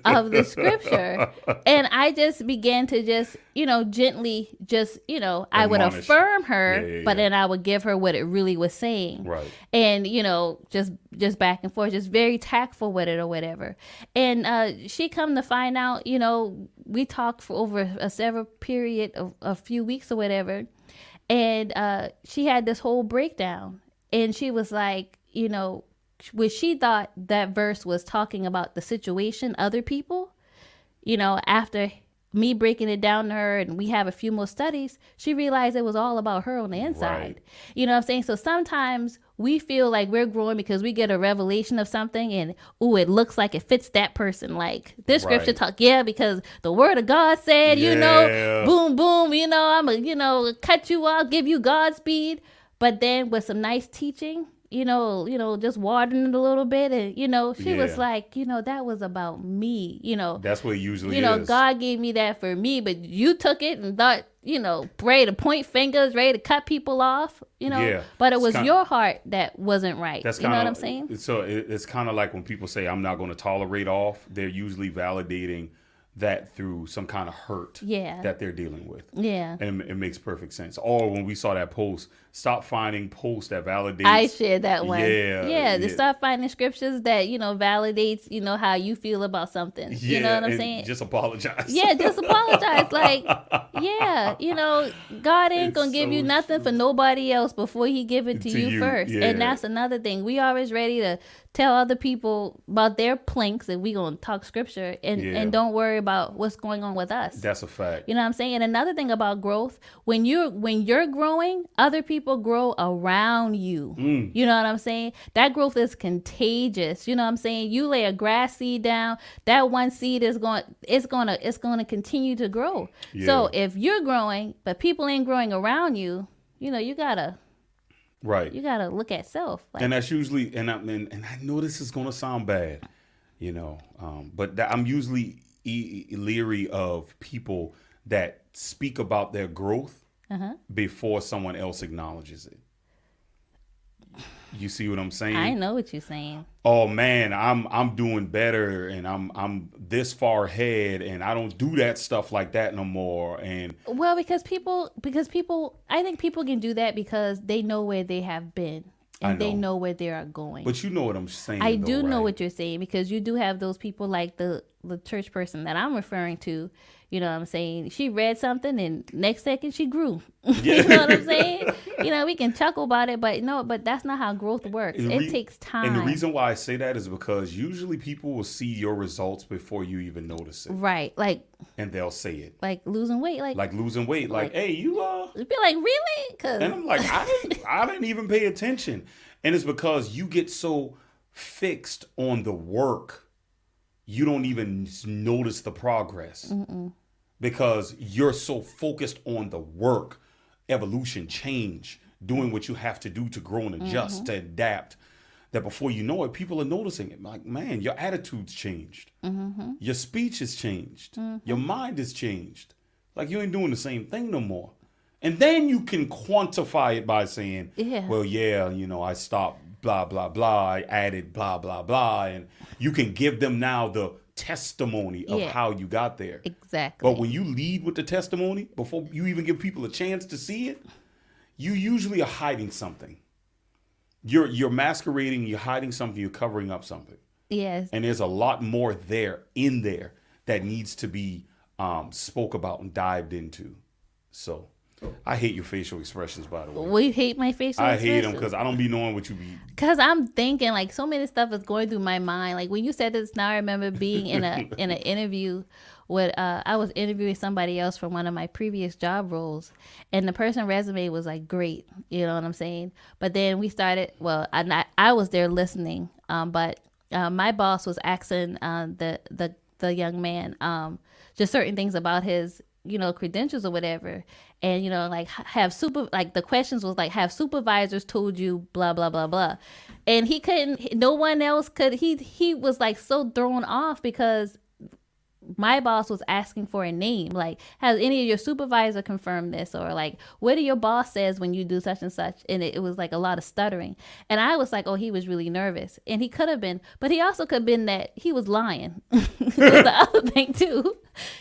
of the scripture. And i just began to just you know gently just you know i would affirm her Yeah, yeah, but then i would give her what it really was saying. Right. and you know just just back and forth just very tactful with it or whatever. And uh she come to find out you know we talked for over a several period of a few weeks or whatever. And uh she had this whole breakdown. And she was like you know where she thought that verse was talking about the situation other people you know after me breaking it down to her and we have a few more studies she realized it was all about her on the inside. Right. you know what i'm saying? So sometimes we feel like we're growing because we get a revelation of something and ooh it looks like it fits that person. Like this scripture Right. talk yeah because the word of god said you know boom boom you know i'm a you know cut you off give you godspeed. But then with some nice teaching you know you know just watering it a little bit and you know she was like you know that was about me you know That's what it usually is. you know, is. God gave me that for me, but you took it and thought, you know, ready to point fingers, ready to cut people off, you know. Yeah. But it was kind- your heart that wasn't right. That's you kind know what I'm saying? So it, it's kind of like when people say, "I'm not going to tolerate off." They're usually validating that through some kind of hurt Yeah. that they're dealing with. Yeah. And it makes perfect sense. Or when we saw that post, stop finding posts that validate. I shared that one. Yeah, Yeah. To yeah. stop finding scriptures that, you know, validates, you know, how you feel about something. you know what I'm saying? Just apologize. yeah, just apologize. Like, [laughs] yeah, you know, God ain't It's gonna give you so nothing for nobody else before He give it to, To you, you, first. yeah. And that's another thing. We always ready to tell other people about their planks, and we gonna talk scripture, and Yeah. and don't worry about what's going on with us. That's a fact. You know what I'm saying? And another thing about growth, when you're when you're growing, other people grow around you. Mm. You know what I'm saying? That growth is contagious. You know what I'm saying? You lay a grass seed down, that one seed is going it's going to it's going to continue to grow. So if you're growing, but people ain't growing around you, you know, you got to Right. you got to look at self. Like and that's usually and I and, and I know this is gonna sound bad, you know, um, but that, I'm usually e- leery of people that speak about their growth uh-huh. before someone else acknowledges it. You see what I'm saying? I know what you're saying. Oh man, I'm I'm doing better and I'm I'm this far ahead and I don't do that stuff like that no more and Well, because people, because people, I think people can do that because they know where they have been and they know. know where they are going. but you know what I'm saying. I though, do know what you're saying because you do have those people like the the church person that I'm referring to. You know what I'm saying? She read something and next second she grew. [laughs] [laughs] you know what I'm saying? You know, we can chuckle about it, but no, but that's not how growth works. The It takes time. And the reason why I say that is because usually people will see your results before you even notice it, right. Like and they'll say it, like losing weight. Like, like losing weight, like, Like- "Hey, you uh," be like, really? Cause and I'm like, I [laughs] didn't, I didn't even pay attention, and it's because you get so fixed on the work, you don't even notice the progress because you're so focused on the work, evolution, change, doing what you have to do to grow and mm-hmm. adjust, to adapt. That before you know it, people are noticing it. Like, man, your attitude's changed. Mm-hmm. Your speech has changed. Mm-hmm. Your mind has changed. Like you ain't doing the same thing no more. And then you can quantify it by saying, Yeah. well, yeah, you know, I stopped blah, blah, blah. I added blah, blah, blah. And you can give them now the testimony of Yeah. how you got there. exactly. But when you lead with the testimony before you even give people a chance to see it, you usually are hiding something. You're you're masquerading, you're hiding something, you're covering up something. yes. And there's a lot more there in there that needs to be um, spoke about and dived into. So I hate your facial expressions, by the way. we hate my facial expressions. I hate them because I don't be knowing what you be. Cause I'm thinking like so many stuff is going through my mind. Like when you said this, now I remember being in a [laughs] in an interview with uh I was interviewing somebody else from one of my previous job roles, and the person resume was like great, you know what I'm saying. But then we started. Well, I not, I was there listening, um, but uh, my boss was asking uh, the the the young man um just certain things about his you know credentials or whatever and you know like have super like the questions was like have supervisors told you blah blah blah blah. And he couldn't no one else could he he was like so thrown off because my boss was asking for a name. Like has any of your supervisor confirmed this? Or like what do your boss says when you do such and such? And it, it was like a lot of stuttering. And i was like oh he was really nervous. And he could have been but he also could have been that he was lying. [laughs] The other thing too.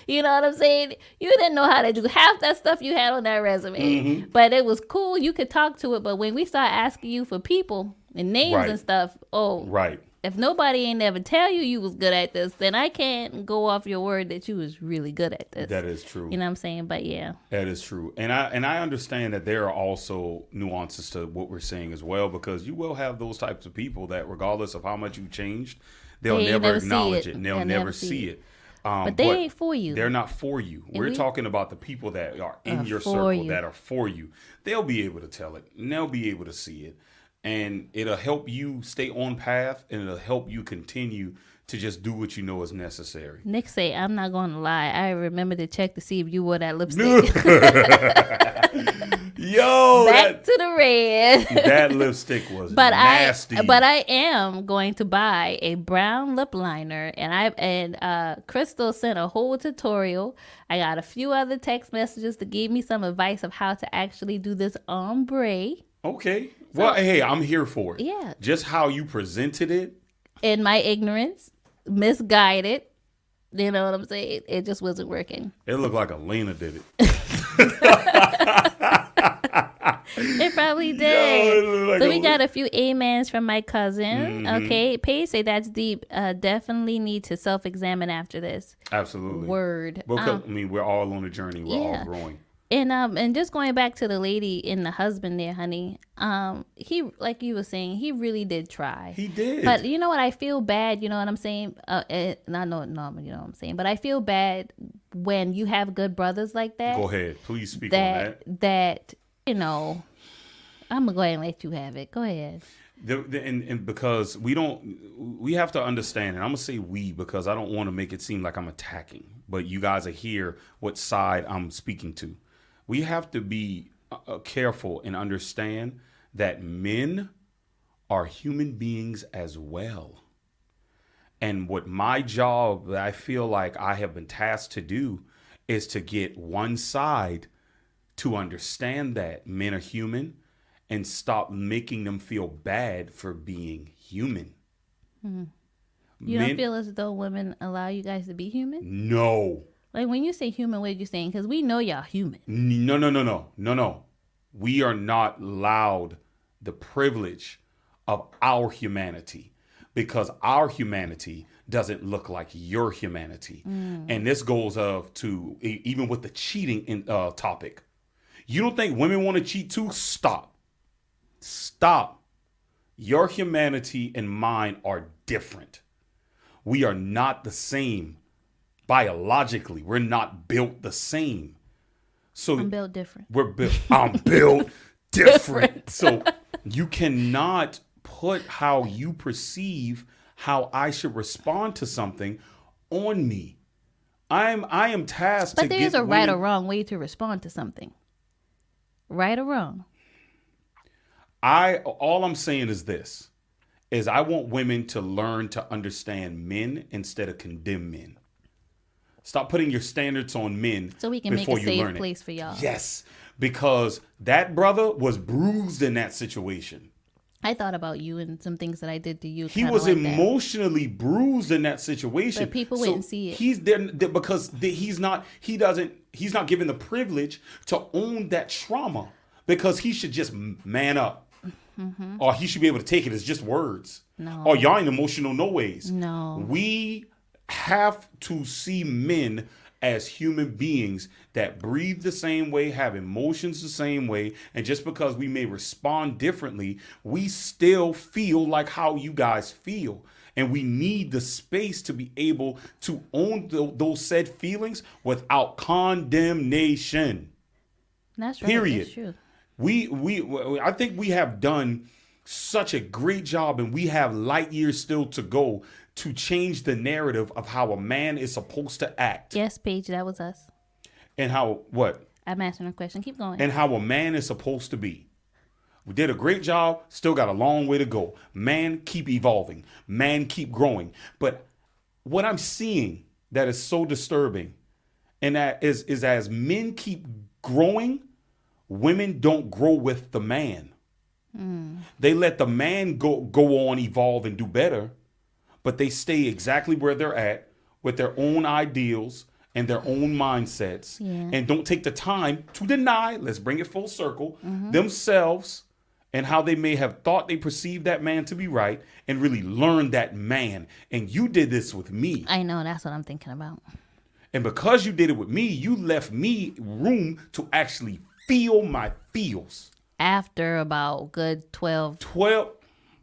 You know what i'm saying? You didn't know how to do half that stuff you had on that resume. Mm-hmm. But it was cool. You could talk to it. But when we start asking you for people and names Right. and stuff oh. Right. If nobody ain't ever tell you you was good at this, then I can't go off your word that you was really good at this. That is true. you know what I'm saying? But yeah, That is true, and I and I understand that there are also nuances to what we're saying as well, because you will have those types of people that, regardless of how much you changed, they'll They never never acknowledge it. it, and they'll They'll never never see see it. Um, but they ain't for you. They're not for you. We're we- talking about the people that are in Are your circle you. that are for you. They'll be able to tell it, and they'll be able to see it, and it'll help you stay on path, and it'll help you continue to just do what you know is necessary. Nick say, I'm not going to lie. I remember to check to see if you wore that lipstick. [laughs] Yo, [laughs] Back that, to the red. that lipstick was [laughs] but nasty. I but I am going to buy a brown lip liner and I and uh Crystal sent a whole tutorial. I got a few other text messages to give me some advice of how to actually do this ombre Okay. Well, hey, I'm here for it. Yeah. Just how you presented it. in my ignorance, misguided. You know what I'm saying? It just wasn't working. It looked like Elena did it. [laughs] [laughs] It probably it did. looked like so we got a few amens from my cousin. Mm-hmm. Okay, Paige say that's deep. Uh, definitely need to self examine after this. Absolutely. Word. Because, Um, I mean, we're all on a journey. We're yeah. all growing. And um and just going back to the lady and the husband there, honey. Um, he like you were saying, he really did try. He did. But you know what? I feel bad. You know what I'm saying? Uh, eh, not no, no, you know what I'm saying. But I feel bad when you have good brothers like that. Go ahead. Please speak on that that. that you know. I'm gonna go ahead and let you have it. Go ahead. The, the, and, and because we don't, we have to understand, and I'm gonna say we because I don't want to make it seem like I'm attacking, but you guys are here what side I'm speaking to. We have to be uh, uh, careful and understand that men are human beings as well. And what my job that I feel like I have been tasked to do is to get one side to understand that men are human and stop making them feel bad for being human. You Men- don't feel as though women allow you guys to be human? No. Like when you say human, what are you saying? Because we know y'all human. No, no, no, no, no, no. We are not allowed the privilege of our humanity because our humanity doesn't look like your humanity. And this goes of to even with the cheating in, uh, topic. You don't think women want to cheat too? Stop. Stop. Your humanity and mine are different. We are not the same biologically. We're not built the same. So I'm built different. we're built. I'm built [laughs] different. so you cannot put how you perceive how I should respond to something on me. I'm I am tasked to But there's a right or wrong way to respond to something. Right or wrong? I all I'm saying is this is I want women to learn to understand men instead of condemn men. Stop putting your standards on men So we can make a safe learn it. place for y'all. Yes, because that brother was bruised in that situation. I thought about you and some things that I did to you. He was like that. emotionally bruised in that situation. But people wouldn't see it. He's there because he's not. He doesn't. He's not given the privilege to own that trauma because he should just man up, or he should be able to take it as just words. Mm-hmm. No. Or y'all ain't emotional no ways. No. We have to see men as human beings that breathe the same way, have emotions the same way, and just because we may respond differently, we still feel like how you guys feel. And we need the space to be able to own tho- those said feelings without condemnation. That's right. Period. That's. We we I think we have done such a great job and we have light years still to go to change the narrative of how a man is supposed to act. Yes, Paige, that was us. and how what I'm answering a question. Keep going. and how a man is supposed to be. We did a great job, still got a long way to go. Man, keep evolving. Man, keep growing. But what I'm seeing that is so disturbing, and that is is as men keep growing, women don't grow with the man. Hmm. They let the man go go on, evolve, and do better, but they stay exactly where they're at with their own ideals and their own mindsets Yeah. and don't take the time to deny, let's bring it full circle, mm-hmm. themselves and how they may have thought they perceived that man to be right and really learn that man. And you did this with me. I know that's what I'm thinking about. And because you did it with me, you left me room to actually feel my feels. After about good 12 12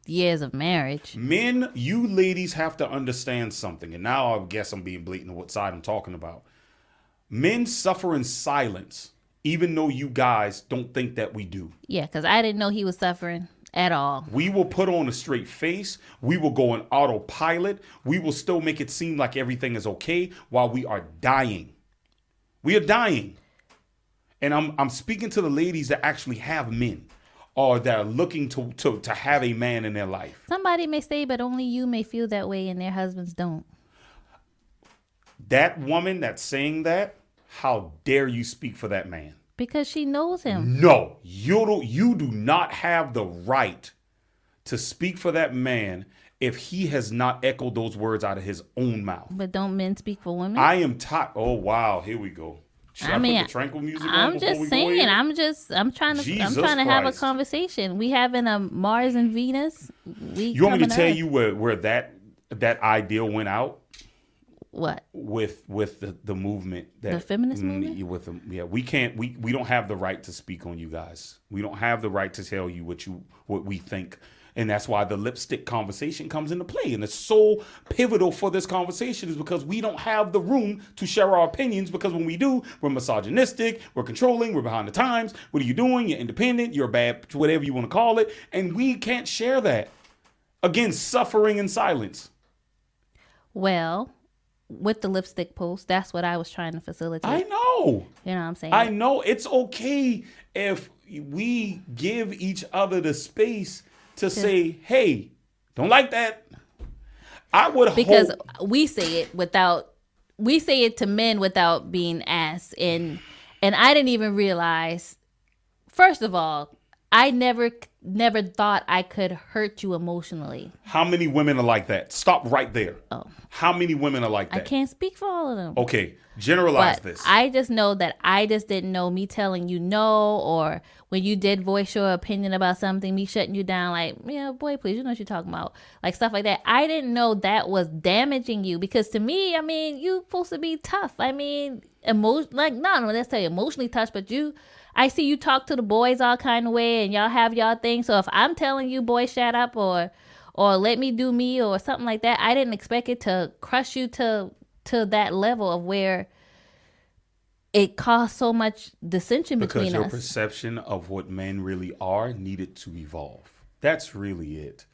years of marriage. Men, you ladies have to understand something. And now I guess I'm being blatant on what side I'm talking about. Men suffer in silence, even though you guys don't think that we do. Yeah, because I didn't know he was suffering at all. We will put on a straight face. We will go on autopilot. We will still make it seem like everything is okay while we are dying. We are dying. And I'm I'm speaking to the ladies that actually have men or that are looking to to, to have a man in their life. Somebody may say, but only you may feel that way and their husbands don't. That woman that's saying that, how dare you speak for that man? Because she knows him. No, you do, you do not have the right to speak for that man if he has not echoed those words out of his own mouth. But don't men speak for women? I am tired. Oh wow, here we go. Should I, I mean, tranquil music I'm just saying. I'm just. I'm trying to. I'm trying to have a conversation. We having a Mars and Venus. We You want me to tell up. you where, where that that ideal went out what? with with the, the movement that The feminist Mm, movement? with them yeah we can't we we don't have the right to speak on you guys we don't have the right to tell you what you what we think and that's why the lipstick conversation comes into play. And it's so pivotal for this conversation is because we don't have the room to share our opinions because when we do we're misogynistic we're controlling we're behind the times. What are you doing? You're independent you're bad whatever you want to call it. And we can't share that. Again suffering in silence. Well, with the lipstick post, that's what I was trying to facilitate. i know. You know what I'm saying? I know. It's okay if we give each other the space to say, "Hey, don't like that." I would because hope we say it without we say it to men without being asked and and I didn't even realize first of all I never never thought I could hurt you emotionally. how many women are like that. Stop right there. Oh. How many women are like that? I can't speak for all of them. Okay, generalize but this. I just know that I just didn't know me telling you no, or when you did voice your opinion about something, me shutting you down, like, yeah, boy, please, you know what you're talking about, like stuff like that. I didn't know that was damaging you because to me, I mean, you supposed to be tough. I mean, emotion, like, not necessarily emotionally touched, but you. I see you talk to the boys all kind of way, and y'all have y'all thing. So if I'm telling you, boy, shut up, or or let me do me, or something like that, I didn't expect it to crush you to to that level of where it caused so much dissension because between us. Because your perception of what men really are needed to evolve. That's really it.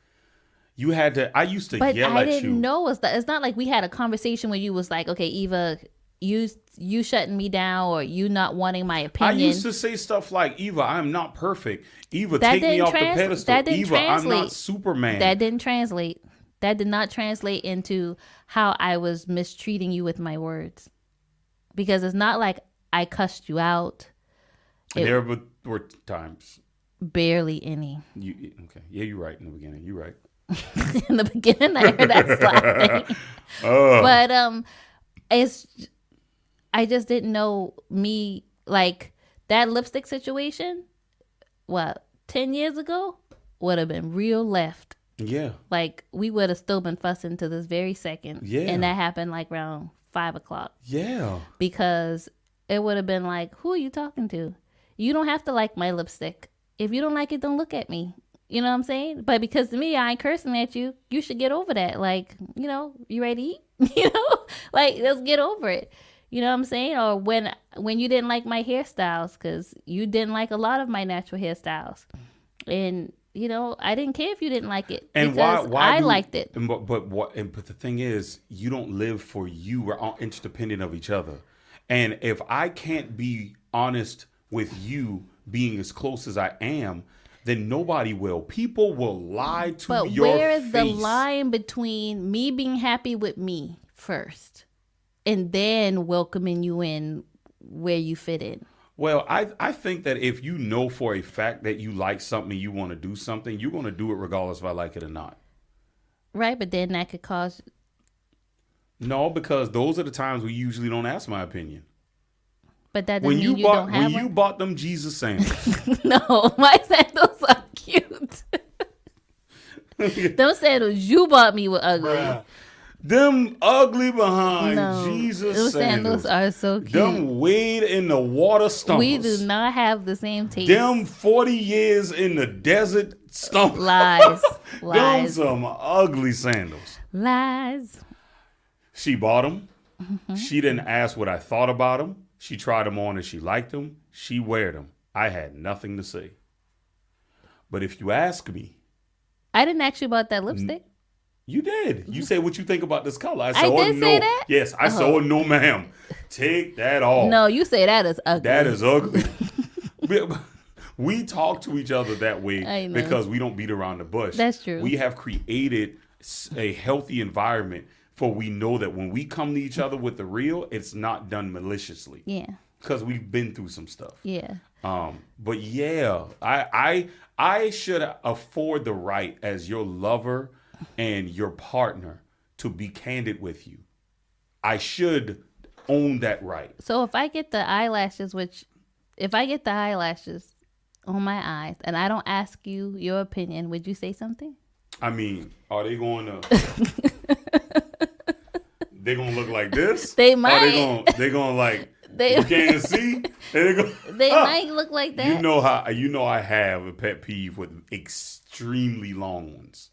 You had to. I used to but yell I at didn't know it's, it's not like we had a conversation where you was like, okay, Eva, you you shutting me down or you not wanting my opinion. I used to say stuff like, "Eva, I'm not perfect. Eva, That take me off trans- the pedestal. that didn't Eva, I'm not translate. Superman." that didn't translate. That did not translate into how I was mistreating you with my words, because it's not like I cussed you out. It- there were, times Barely any. you okay. Yeah, you're right in the beginning. You're right. [laughs] in the beginning I heard that [laughs] slap thing. Oh, But um it's I just didn't know me like that lipstick situation, what, ten years ago, would have been real left. yeah, Like we would have still been fussing to this very second. Yeah. And that happened like around five o'clock. yeah. Because it would have been like, Who are you talking to? You don't have to like my lipstick. If you don't like it, don't look at me. You know what I'm saying? But because to me, I ain't cursing at you. You should get over that. Like, you know, you ready to eat? [laughs] you know, like let's get over it. You know what I'm saying? Or when when you didn't like my hairstyles, because you didn't like a lot of my natural hairstyles, and you know, I didn't care if you didn't like it And why? because Why I do- liked it. And but but what? And but the thing is, you don't live for you. We're all interdependent of each other. And if I can't be honest with you being as close as I am, then nobody will. People will lie to But your where is the line between me being happy with me first and then welcoming you in where you fit in? Well, I I think that if you know for a fact that you like something, you want to do something, you're going to do it regardless if I like it or not. Right? But then that could cause No, because those are the times we usually don't ask my opinion. but that doesn't When mean you you, bought don't have when you bought them Jesus sandals, [laughs] no, my sandals are cute. [laughs] Those sandals you bought me were ugly. Them ugly behind No, Jesus those sandals, sandals are so cute. them wade in the water stumpers. we do not have the same taste. Them forty years in the desert stump. Lies. [laughs] them some ugly sandals. Lies. She bought them. Mm-hmm. She didn't ask what I thought about them. She tried them on and she liked them. She wear them. I had nothing to say. But if you ask me, I didn't ask you about that lipstick. You did. You said what you think about this color. I I said, oh, no. say that? Yes, I said, oh, no, ma'am. Take that off. No, you say that is ugly. That is ugly. [laughs] we, we talk to each other that way because we don't beat around the bush. That's true. We have created a healthy environment for we know that when we come to each other with the real, it's not done maliciously Yeah. because we've been through some stuff. Yeah. Um, but yeah, I I I should afford the right as your lover and your partner to be candid with you. I should own that right. So if I get the eyelashes, which if I get the eyelashes on my eyes and I don't ask you your opinion, would you say something? I mean, are they going [laughs] to? they gonna look like this? They Are might. they gonna? They gonna like? [laughs] They- you can't see. They go. [laughs] They might look like that. You know how you know I have a pet peeve with extremely long ones.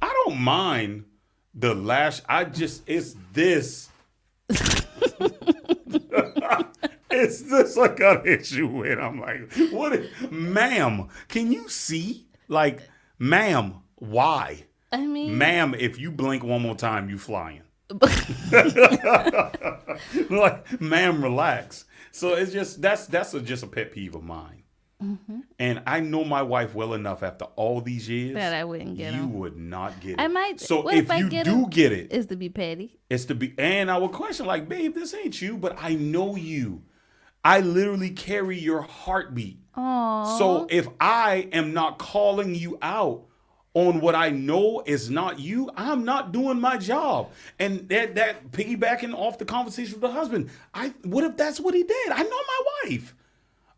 I don't mind the lash. I just it's this. [laughs] it's this I got an issue with. I'm like, what, is, ma'am? Can you see? Like, ma'am, why? I mean, Ma'am, if you blink one more time, you flying. [laughs] [laughs] like, ma'am, relax. So it's just that's that's a, just a pet peeve of mine. Mm-hmm. And I know my wife well enough after all these years That I wouldn't get you 'em. would not get it. I might- So if, if you get do get it, is to be petty. it's to be. And I would question like, babe, this ain't you, but I know you. I literally carry your heartbeat. Oh, So if I am not calling you out on what I know is not you, I'm not doing my job. And that that piggybacking off the conversation with the husband, I what if that's what he did? I know my wife.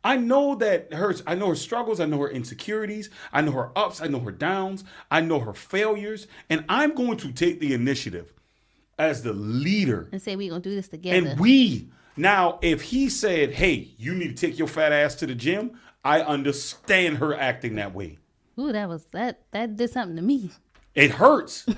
I know that her I know her struggles, I know her insecurities, I know her ups, I know her downs, I know her failures, and I'm going to take the initiative as the leader and say we're gonna do this together. and we now, if he said, "Hey, you need to take your fat ass to the gym," I understand her acting that way. Ooh, that was that that did something to me. It hurts [laughs] I need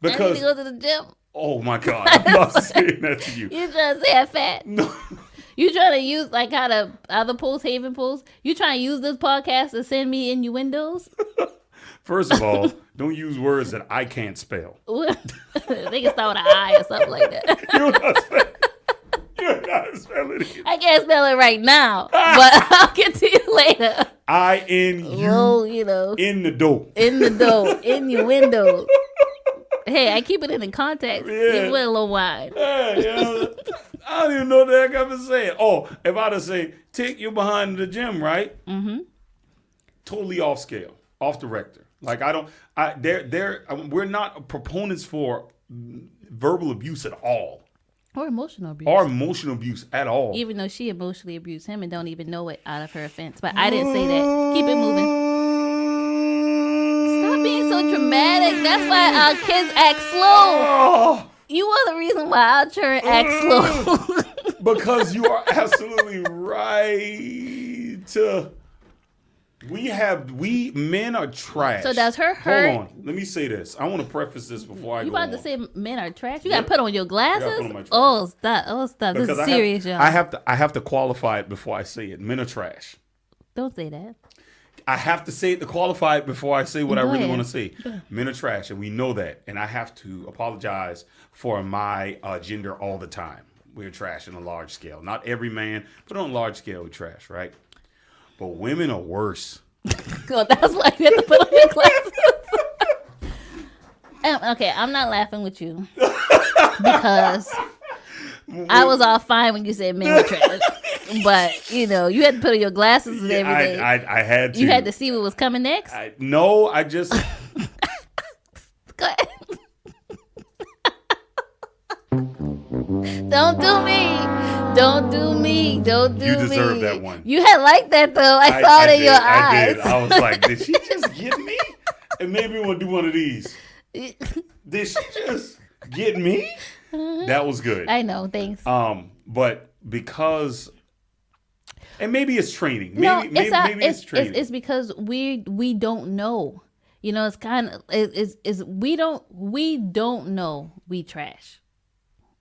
because to go to the gym. oh my god, I'm not [laughs] saying that to you. You to say I'm fat? No, [laughs] You trying to use like how the other pools, Haven pools? You trying to use this podcast to send me innuendos? [laughs] first of all, don't use words that I can't spell. [laughs] they can start with an I or something like that. [laughs] You're not spelling. You're not spelling it. I can't spell it right now, but I'll get to you later. I N U Well, you you know, in the door. in the door, In your window. Hey, I keep it in the context. Yeah. It went a little wide. Hey, know, I don't even know what the heck I've been saying. Oh, if I'd have say, take you behind the gym, right? Mm-hmm. Totally off scale, off the Richter. Like I don't, I they're they're um, we're not proponents for verbal abuse at all, Or emotional abuse. or emotional abuse at all. even though she emotionally abused him and don't even know it out of her offense. But I didn't say that. Keep it moving. Stop being so dramatic. That's why our kids act slow. Oh, You are the reason why I children act slow. because you are absolutely right. Uh, We have we men are trash. So does her hurt- Hold on. Let me say this. I want to preface this before I go. you go about to say men are trash? You Yeah. gotta put on your glasses. on oh stop! Oh stop! This Because is I serious, y'all. I have to I have to qualify it before I say it. Men are trash. Don't say that. I have to say it to qualify it before I say what I really ahead. want to say. Men are trash, and we know that. And I have to apologize for my uh, gender all the time. we're trash on a large scale. Not every man, but on a large scale, we trash, right? But women are worse. [laughs] Good. That's why you have to put on your glasses. [laughs] Um, okay, I'm not laughing with you because I was all fine when you said men were trash. [laughs] But you know, you had to put on your glasses and I, everything. I, I had to. you had to see what was coming next. I, no, I just Don't do me. Don't do me. Don't do me. You deserve that one. You had like that though. I, saw it in did, your I eyes. did. I was like, did she [laughs] just get me? And maybe we'll do one of these. Did she just get me? That was good. I know. Thanks. Um, but because, and maybe it's training. Maybe, no, maybe, it's not. maybe it's, it's, training. it's it's because we we don't know. You know, it's kind of it, it's it's we don't we don't know we trash.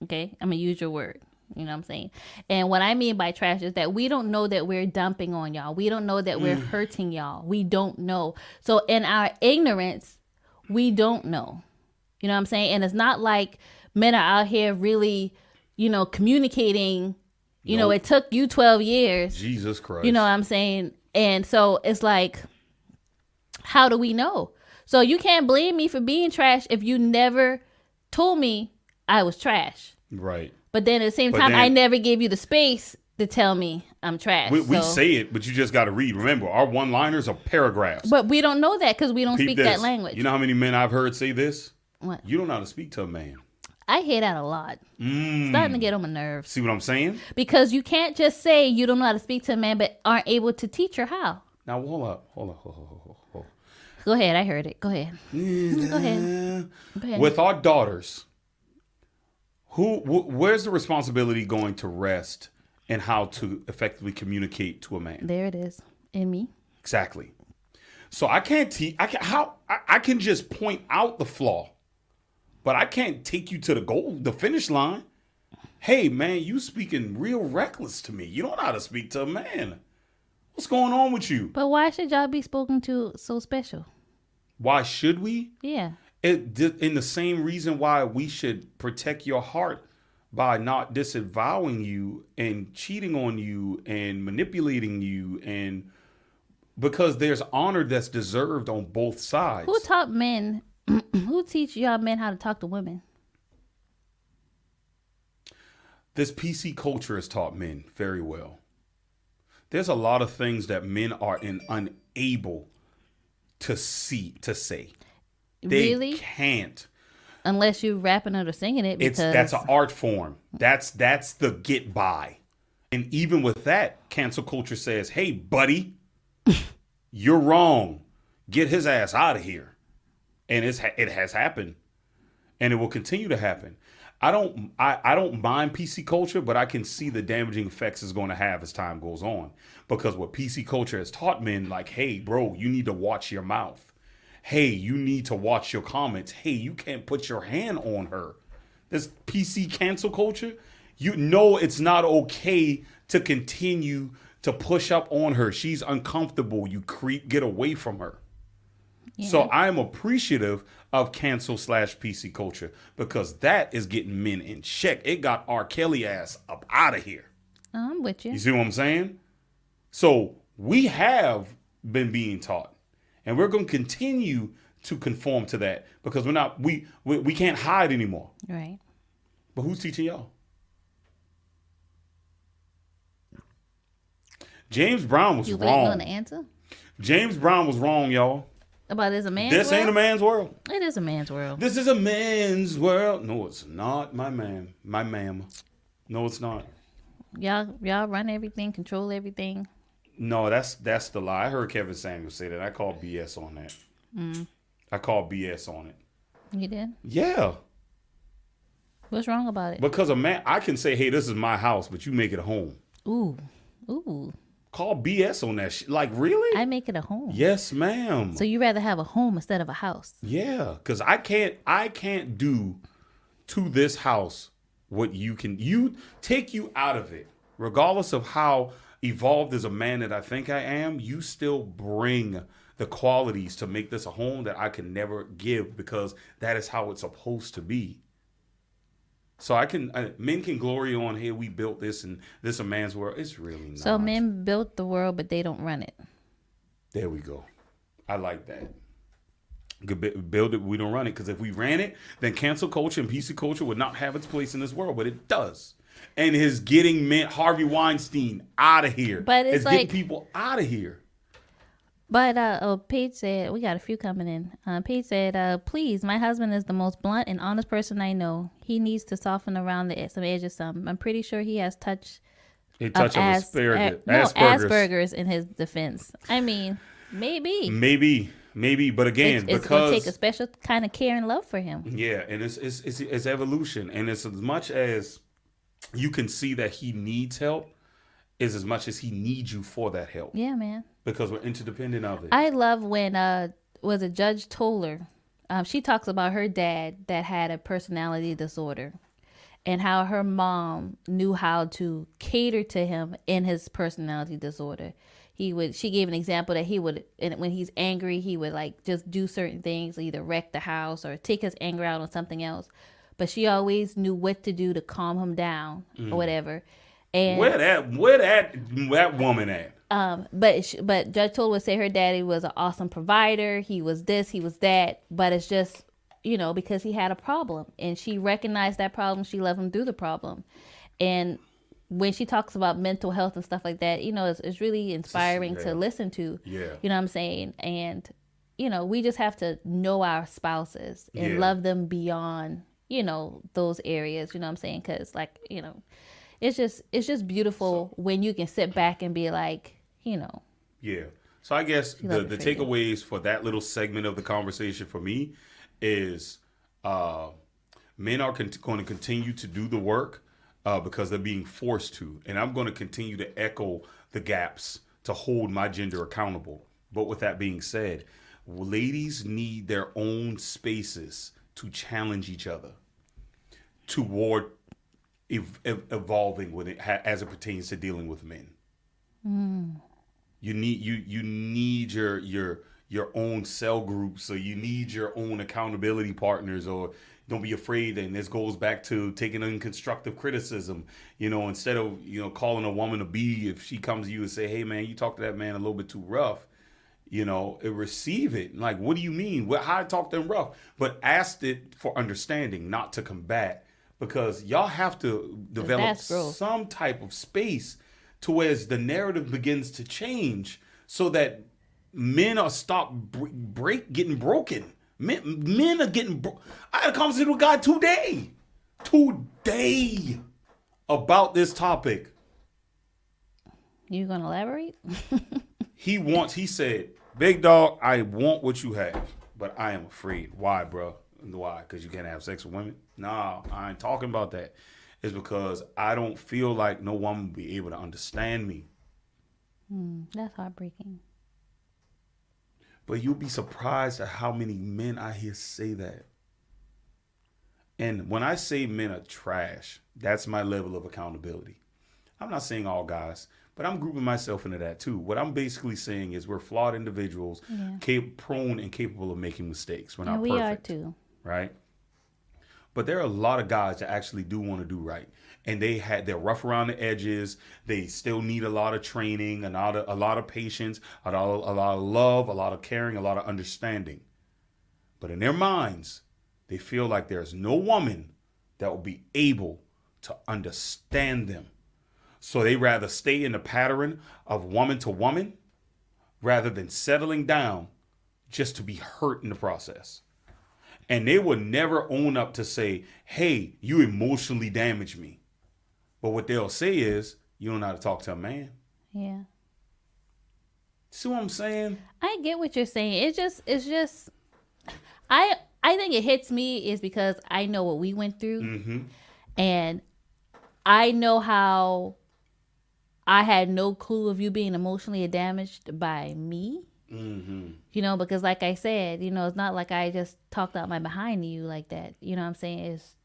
Okay, I'm gonna use your word. You know what I'm saying? And what I mean by trash is that we don't know that we're dumping on y'all. We don't know that we're Mm. hurting y'all. We don't know. So in our ignorance, we don't know. You know what I'm saying? And it's not like men are out here really, you know, communicating. You know, it took you 12 years Jesus Christ. you know what I'm saying? And so it's like, how do we know? So you can't blame me for being trash if you never told me I was trash. right. But then at the same But time, then- I never gave you the space to tell me I'm trash. We, we So- say it, but you just got to read. Remember, our one-liners are paragraphs. but we don't know that because we don't Peep speak this. that language. You know how many men I've heard say this? What? You don't know how to speak to a man. I hear that a lot. Mm. Starting to get on my nerves See what I'm saying? because you can't just say you don't know how to speak to a man, but aren't able to teach her how. Now hold up, hold up, hold up, hold up, Go ahead, I heard it. Go ahead. up. Go ahead. Go ahead. With our daughters, who wh- where's the responsibility going to rest and how to effectively communicate to a man? there it is in me. Exactly. So I can't teach. I can how I, I can just point out the flaw, but I can't take you to the goal, the finish line. Hey man, you speaking real reckless to me. You don't know how to speak to a man. What's going on with you? But why should y'all be spoken to so special? Why should we? Yeah. It in the same reason why we should protect your heart by not disavowing you and cheating on you and manipulating you and because there's honor that's deserved on both sides. Who taught men? [clears throat] who teach y'all men how to talk to women? this PC culture has taught men very well. There's a lot of things that men are in, unable to see to say. They really? can't. Unless you're rapping it or singing it, It's that's an art form. That's that's the get by. And even with that, cancel culture says, "Hey, buddy, [laughs] you're wrong. Get his ass out of here." And it's it has happened, and it will continue to happen. I don't I, I don't mind PC culture, but I can see the damaging effects it's going to have as time goes on. Because what PC culture has taught men, like, hey, bro, you need to watch your mouth. Hey, you need to watch your comments. Hey, you can't put your hand on her. This PC cancel culture, you know it's not okay to continue to push up on her. She's uncomfortable. You creep, get away from her. So I'm appreciative of cancel slash PC culture because that is getting men in check. It got R. Kelly ass up out of here. I'm with you. You see what I'm saying? So we have been being taught, and we're going to continue to conform to that because we're not we we, we can't hide anymore. Right. But who's teaching y'all? James Brown was You waiting on wrong. the answer James Brown was wrong, y'all. about is a man's This world? ain't a man's world. It is a man's world. This is a man's world. No, it's not, my man, my ma'am. No, it's not. Y'all, y'all run everything, control everything. No, that's that's the lie. I heard Kevin Samuels say that. I call BS on that. Mm. I call BS on it. You did. Yeah, What's wrong about it? because a man, I can say, "Hey, this is my house," but you make it a home. Ooh, ooh. Call BS on that shit. Like, really? I make it a home. yes, ma'am. So you rather have a home instead of a house? Yeah, because I can't I can't do to this house what you can you take you out of it. Regardless of how evolved as a man that I think I am, you still bring the qualities to make this a home that I can never give because that is how it's supposed to be. So I can uh, men can glory on hey we built this and this a man's world. It's really not. So men built the world, but they don't run it. There we go. I like that. Build it, we don't run it. Because if we ran it, then cancel culture and PC culture would not have its place in this world, but it does. And his getting men Harvey Weinstein out of here. But it's getting like- people out of here. But uh, oh, Paige said we got a few coming in. Uh, Paige said, uh, "Please, my husband is the most blunt and honest person I know. He needs to soften around the some edges some. I'm pretty sure he has touch A of touch of as- asparagus. no, Asperger's. Asperger's in his defense. I mean, maybe Maybe, maybe, but again, it's, it's gonna take a special kind of care and love for him. Yeah, and it's it's, it's it's evolution, and it's as much as you can see that he needs help, is as much as he needs you for that help Yeah, man. because we're interdependent of it. I love when uh was a Judge Toler. Um, she talks about her dad that had a personality disorder, and how her mom knew how to cater to him in his personality disorder. He would. She gave an example that he would, and when he's angry, he would like just do certain things, either wreck the house or take his anger out on something else. But she always knew what to do to calm him down or whatever. And where that where that that woman at? um, but sh- but Judge Toll would say her daddy was an awesome provider. He was this, he was that. But it's just you know because he had a problem, and she recognized that problem. She let him through the problem, and when she talks about mental health and stuff like that, you know, it's, it's really inspiring yeah. to listen to. Yeah. You know what I'm saying? And you know, we just have to know our spouses and Yeah. love them beyond you know those areas. You know what I'm saying? Because like you know, it's just it's just beautiful when you can sit back and be like, you know, Yeah. So I guess the, the you. takeaways for that little segment of the conversation for me is uh, men are con- going to continue to do the work uh, because they're being forced to. And I'm going to continue to echo the gaps to hold my gender accountable. But with that being said, ladies need their own spaces to challenge each other toward ev- ev- evolving with it ha- as it pertains to dealing with men. Mm. You need you you need your your your own cell group, so you need your own accountability partners, or don't be afraid. And this goes back to taking in constructive criticism. You know, instead of you know calling a woman a b, if she comes to you and say, "Hey, man, you talk to that man a little bit too rough," you know, receive it. Like, what do you mean? What, how I talk them rough? But ask it for understanding, not to combat, because y'all have to develop some type of space to where as the narrative begins to change, so that men are stop break, break getting broken. Men, men are getting. Bro- I had a conversation with a guy today, today, about this topic. you gonna elaborate? [laughs] He wants. He said, "Big dog, I want what you have, but I am afraid. Why, bro? Why? Because you can't have sex with women? Nah, I ain't talking about that. It's because I don't feel like no woman will be able to understand me. Hmm, that's heartbreaking. But you'll be surprised at how many men I hear say that. And when I say men are trash, that's my level of accountability. I'm not saying all guys, but I'm grouping myself into that too. What I'm basically saying is we're flawed individuals, cap- prone and capable of making mistakes. We're not And we perfect, are too. right? But there are a lot of guys that actually do want to do right, and they had they're rough around the edges. They still need a lot of training, a lot of a lot of patience, a lot of, a lot of love, a lot of caring, a lot of understanding. But in their minds, they feel like there's no woman that will be able to understand them. So they rather stay in the pattern of woman to woman rather than settling down just to be hurt in the process. And they will never own up to say, hey, you emotionally damaged me. But what they'll say is, you don't know how to talk to a man. Yeah. See what I'm saying? I get what you're saying. It's just it's just I I think it hits me is because I know what we went through Mm-hmm. and I know how I had no clue of you being emotionally damaged by me. Mm-hmm. You know, because like I said, you know, it's not like I just talked out my behind to you like that. You know what I'm saying? It's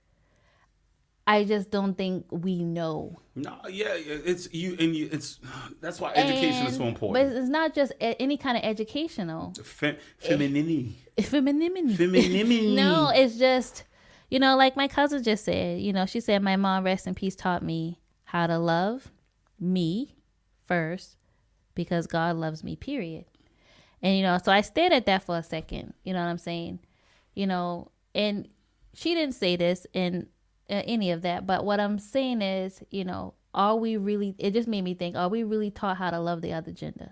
I just don't think we know. No, yeah, it's you, and you, it's [sighs] that's why education is so important. But it's not just any kind of educational. Fe- femininity. Femininity. Femininity. [laughs] no, it's just you know, like my cousin just said, you know, she said my mom, rest in peace, taught me how to love me first because God loves me, period. And, you know, so I stared at that for a second. You know what I'm saying? You know, and she didn't say this in uh, any of that, but what I'm saying is, you know, are we really, it just made me think, are we really taught how to love the other gender?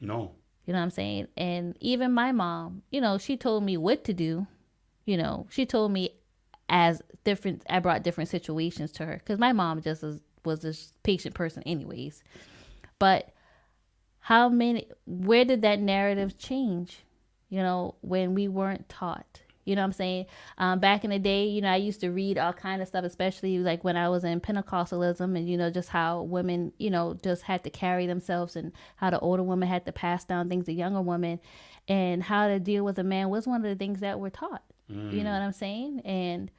No. You know what I'm saying? And even my mom, you know, she told me what to do. You know, she told me as different, I brought different situations to her because my mom just was, was a patient person, anyways. But how many, where did that narrative change? You know, when we weren't taught. You know what I'm saying? Um, back in the day, you know, I used to read all kind of stuff, especially like when I was in Pentecostalism and, you know, just how women, you know, just had to carry themselves and how the older women had to pass down things to younger women and how to deal with a man was one of the things that were taught. You know what I'm saying? And,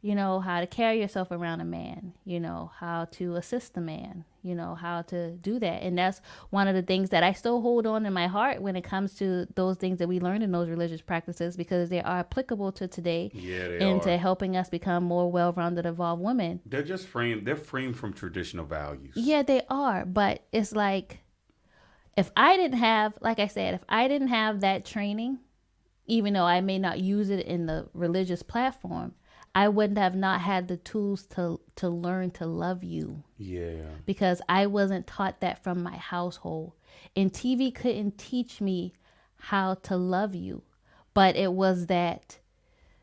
you know, how to carry yourself around a man, you know, how to assist a man, you know, how to do that. And that's one of the things that I still hold on in my heart when it comes to those things that we learned in those religious practices because they are applicable to today Yeah, they and are. to helping us become more well rounded, evolved women. They're just framed. They're framed from traditional values. Yeah, they are. But it's like if I didn't have, like I said, if I didn't have that training, even though I may not use it in the religious platform, I wouldn't have not had the tools to to learn to love you Yeah. because I wasn't taught that from my household. And TV couldn't teach me how to love you. But it was that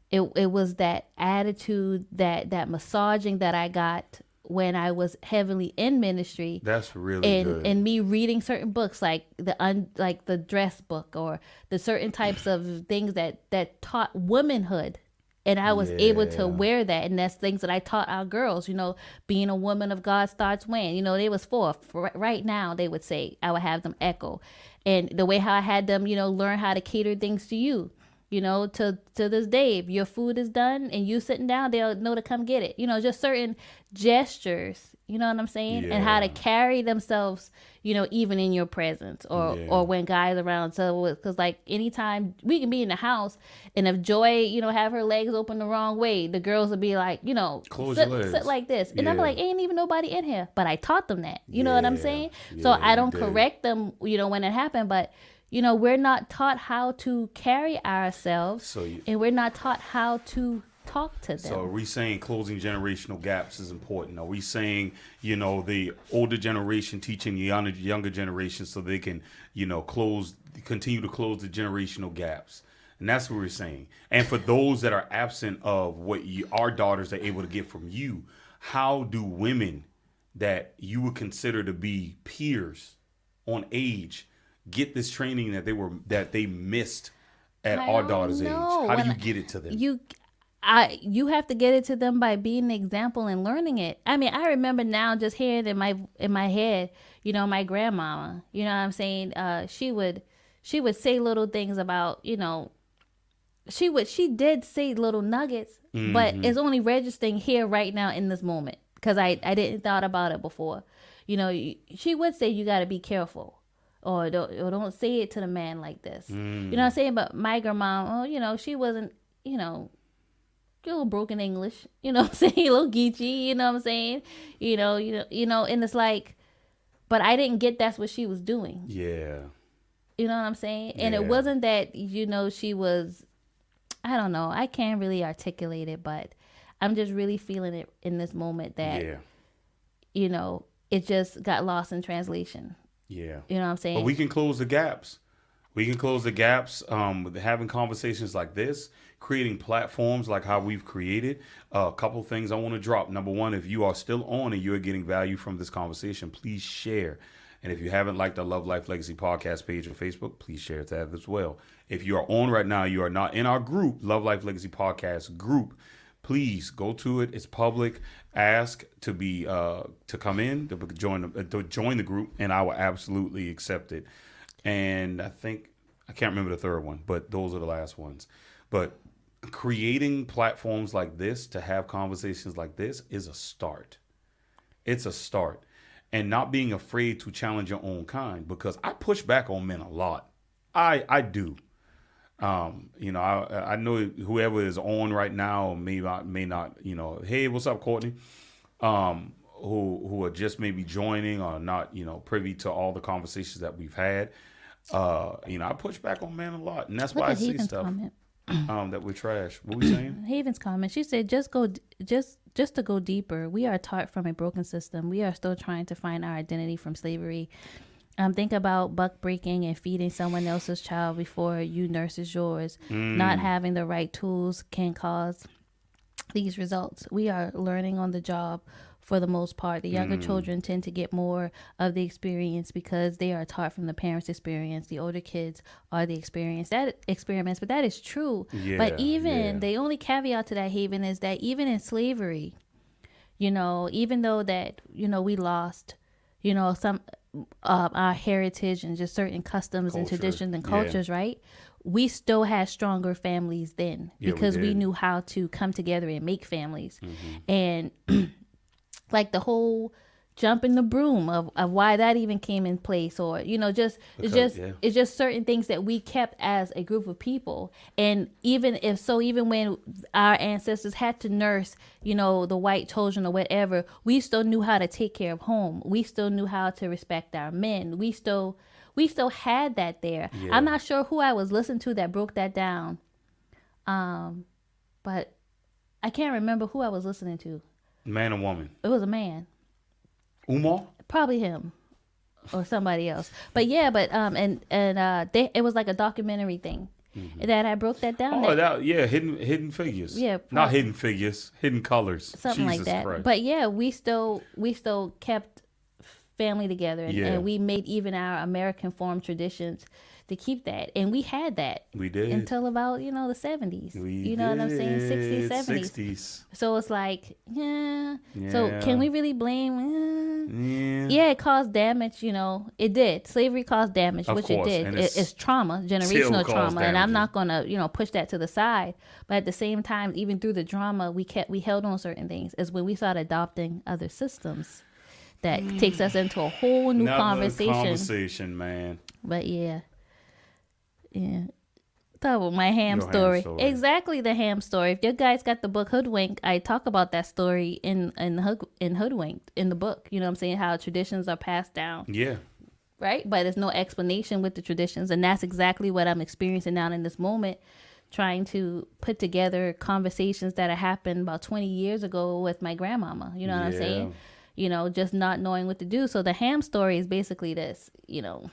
it it was that attitude, that that massaging that I got when I was heavily in ministry That's really and good. and me reading certain books like the un, like the dress book or the certain types of things that that taught womanhood and I was able to wear that and that's things that I taught our girls you know being a woman of God starts when you know they was four. For right now they would say I would have them echo. And the way how I had them you know learn how to cater things to you you know to to this day if your food is done and you sitting down they'll know to come get it. You know just certain gestures you know what i'm saying? And how to carry themselves you know even in your presence or Yeah. or when guys around so because like anytime we can be in the house and if joy you know have her legs open the wrong way the girls will be like you know Close sit, sit like this. And i'm like ain't even nobody in here but i taught them that. You know what i'm Yeah. saying? So i don't correct them you know when it happened but you know we're not taught how to carry ourselves So you- and we're not taught how to talk to them So are we saying closing generational gaps is important? Are we saying, you know, the older generation teaching the younger, younger generation so they can, you know, close, continue to close the generational gaps? And that's what we're saying. And for those that are absent of what you, our daughters are able to get from you, how do women that you would consider to be peers on age get this training that they were that they missed at I our daughter's know. age? How do you get it to them? you I you have to get it to them by being an example and learning it. I mean, I remember now just hearing in my in my head, you know, my grandmama, you know what I'm saying? Uh she would she would say little things about, you know, she would she did say little nuggets, but it's only registering here right now in this moment because I I didn't thought about it before. You know, she would say you got to be careful or don't or don't say it to the man like this. You know what I'm saying? But my grandma, oh, you know, she wasn't, you know, a little broken English, [laughs] you know what I'm saying? A little geeky, you know what I'm saying? You know, you know, you know, and it's like, but I didn't get that's what she was doing. yeah. You know what I'm saying? And Yeah. it wasn't that, you know, she was, I don't know, I can't really articulate it, but I'm just really feeling it in this moment that, Yeah. you know, it just got lost in translation. Yeah. You know what I'm saying? But we can close the gaps. We can close the gaps um, with having conversations like this, creating platforms like how we've created. Uh, a couple things I want to drop. Number one, if you are still on and you're getting value from this conversation, please share. And if you haven't liked the Love Life Legacy podcast page on Facebook, please share that as well. If you are on right now, you are not in our group, Love Life Legacy podcast group please go to it. It's public. Ask to be uh, to come in to join the, to join the group, and I will absolutely accept it. And I think I can't remember the third one, but those are the last ones. But creating platforms like this to have conversations like this is a start. It's a start, and not being afraid to challenge your own kind because I push back on men a lot. I I do. Um, you know, I I know whoever is on right now may not may not, you know, hey, what's up, Courtney? Um, who who are just maybe joining or not, you know, privy to all the conversations that we've had. Uh, you know, I push back on man a lot, and that's Look why I see stuff comment. [clears throat] um that we trash. What we saying? [clears throat] Haven's comment. She said, "Just go, just just to go deeper. We are taught from a broken system. We are still trying to find our identity from slavery. Um, think about buck breaking and feeding someone else's child before you nurses yours. Not having the right tools can cause these results. We are learning on the job." For the most part, the younger children tend to get more of the experience because they are taught from the parents' experience. The older kids are the experience that experiments, but that is true. Yeah, but even yeah. the only caveat to that haven is that even in slavery you know even though that you know we lost you know some uh, our heritage and just certain customs and traditions and yeah. cultures right we still had stronger families then Yeah, because we. Mm-hmm. knew how to come together and make families and [clears throat] like the whole jumping the broom of, of why that even came in place or you know just it's just yeah. it's just certain things that we kept as a group of people. And even if so even when our ancestors had to nurse you know the white children or whatever we still knew how to take care of home. We still knew how to respect our men. We still we still had that there. Yeah. i'm not sure who i was listening to that broke that down. Um but i can't remember who i was listening to Man or woman. it was a man Umar? probably him or somebody else but yeah but um and and uh they it was like a documentary thing that i broke that down Mm-hmm. Oh, that- yeah, hidden hidden figures. Yeah, not hidden figures, hidden colors. something Jesus like that Christ. but yeah we still we still kept family together and, Yeah. and we made even our american form traditions to keep that and we had that we did until about you know the 70s We you know what i'm saying 60s 70s 60s. so it's like yeah. so can we really blame eh, Yeah. yeah, it caused damage. You know, it did. Slavery caused damage, Of which course, it did. and it's it's trauma, generational trauma, and I'm not gonna, you know, push that to the side. But at the same time, even through the drama, we kept we held on certain things. Is when we started adopting other systems that takes us into a whole new Another conversation. conversation, man. But yeah, yeah. Talk about my ham Your ham story. story. Exactly the ham story. If you guys got the book Hoodwink, I talk about that story in in Hood, in Hoodwinked in the book. You know what I'm saying? How traditions are passed down, Yeah. right? But there's no explanation with the traditions, and that's exactly what I'm experiencing now in this moment. Trying to put together conversations that happened about 20 years ago with my grandmama. You know what I'm saying? You know, just not knowing what to do. So the ham story is basically this. You know,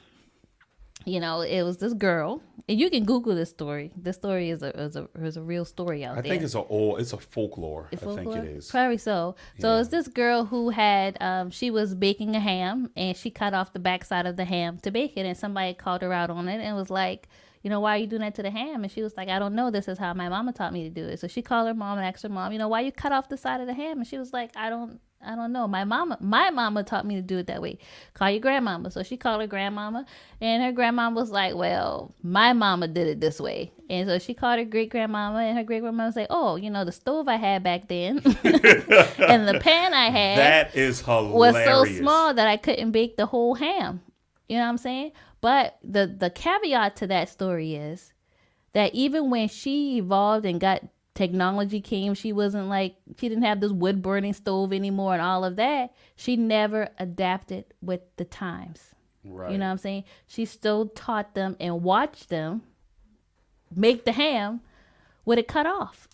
you know, it was this girl, and you can Google this story. This story is a is a, is a real story out I there. I think it's a old it's a folklore. It's I think folklore? it is. Probably so. So Yeah. it's this girl who had um she was baking a ham and she cut off the backside of the ham to bake it and somebody called her out on it and was like, you know, why are you doing that to the ham? And she was like, I don't know. This is how my mama taught me to do it. So she called her mom and asked her mom, you know, why you cut off the side of the ham? And she was like, I don't I don't know. My mama my mama taught me to do it that way. Call your grandmama. So she called her grandmama and her grandmama was like, Well, my mama did it this way. And so she called her great grandmama and her great grandmama was like, Oh, you know, the stove I had back then [laughs] and the pan I had That is hilarious. was so small that I couldn't bake the whole ham. You know what I'm saying? But the the caveat to that story is that even when she evolved and got technology came, she wasn't like she didn't have this wood burning stove anymore and all of that. She never adapted with the times. Right. You know what I'm saying? She still taught them and watched them make the ham with it cut off.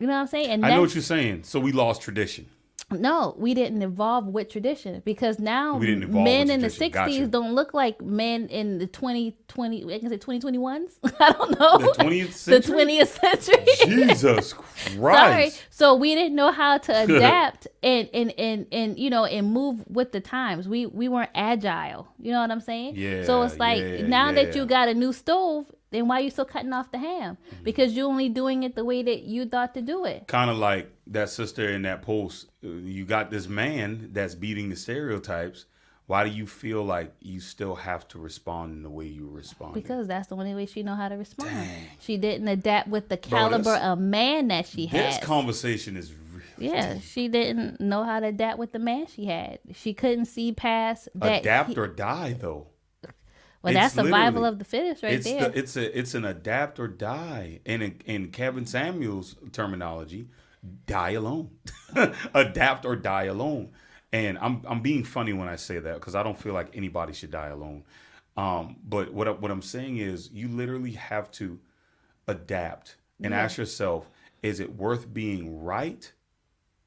You know what I'm saying? And I know what you're saying. So we lost tradition. No, we didn't evolve with tradition because now men in the 60s Gotcha. don't look like men in the 2020, I can say 2021s. [laughs] I don't know. The 20th century. The century. 20th century. Jesus [laughs] Sorry. So we didn't know how to [laughs] adapt and, and, and, and, you know, and move with the times. We, we weren't agile. You know what I'm saying? Yeah. So it's like yeah, now that you got a new stove, then why are you still cutting off the ham? Mm-hmm. Because you're only doing it the way that you thought to do it. Kind of like that sister in that post. Uh, You got this man that's beating the stereotypes. Why do you feel like you still have to respond in the way you respond? Because that's the only way she know how to respond. She didn't adapt with the caliber this- of man that she had. this conversation is. yeah, she didn't know how to adapt with the man she had. She couldn't see past that. Adapt he- or die, though. Well, that's survival of the fittest right it's there. The, it's a it's an adapt or die, and in, in Kevin Samuels' terminology, die alone, [laughs] adapt or die alone. And I'm I'm being funny when I say that because I don't feel like anybody should die alone. Um, but what I- what I'm saying is, you literally have to adapt and Yeah. ask yourself, is it worth being right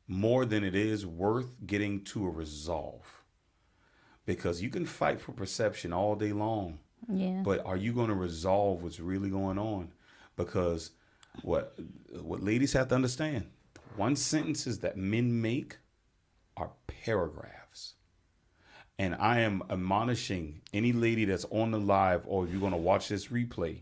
more than it is worth getting to a resolve? Because you can fight for perception all day long. Yeah. but are you going to resolve what's really going on? Because what what ladies have to understand one sentences that men make are paragraphs. And i am admonishing any lady that's on the live or if you're going to watch this replay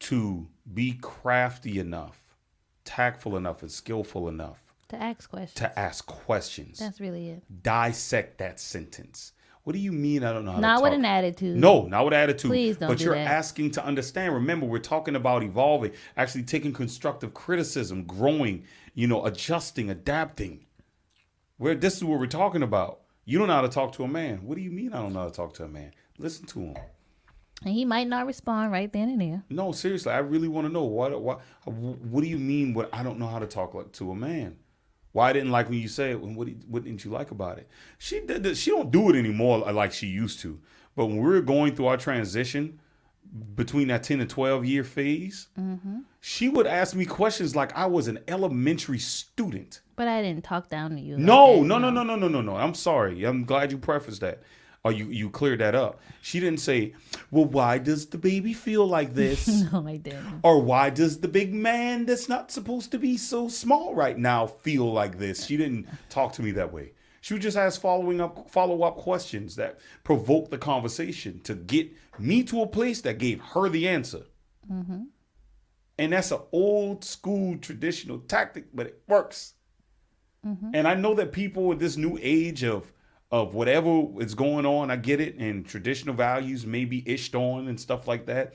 to be crafty enough tactful enough and skillful enough to ask questions. to ask questions That's really it. dissect that sentence what do you mean i don't know how Not to with an attitude. No, not with attitude. Please don't But do you're that. asking to understand. Remember, we're talking about evolving, actually taking constructive criticism, growing, you know, adjusting, adapting. Where this is what we're talking about. You don't know how to talk to a man. What do you mean I don't know how to talk to a man? Listen to him. And he might not respond right then and there. No, seriously, I really want to know what what what do you mean? What I don't know how to talk like to a man. Why I didn't like when you say it? What did- what didn't you like about it? She did. this- She don't do it anymore uh, like she used to. But when we were going through our transition between that ten to twelve year phase, mm-hmm. she would ask me questions like I was an elementary student. But I didn't talk down to you. like No, that, no, no, no, no, no, no, no. I'm sorry. I'm glad you prefaced that. Or you, you cleared that up. She didn't say, Well, why does the baby feel like this? [laughs] No, I didn't. Or why does the big man that's not supposed to be so small right now feel like this? She didn't talk to me that way. She would just ask following up follow up questions that provoke the conversation to get me to a place that gave her the answer. Mm-hmm. And that's an old school traditional tactic, but it works. And I know that people with this new age of of whatever is going on, I get it, and traditional values may be ished on and stuff like that.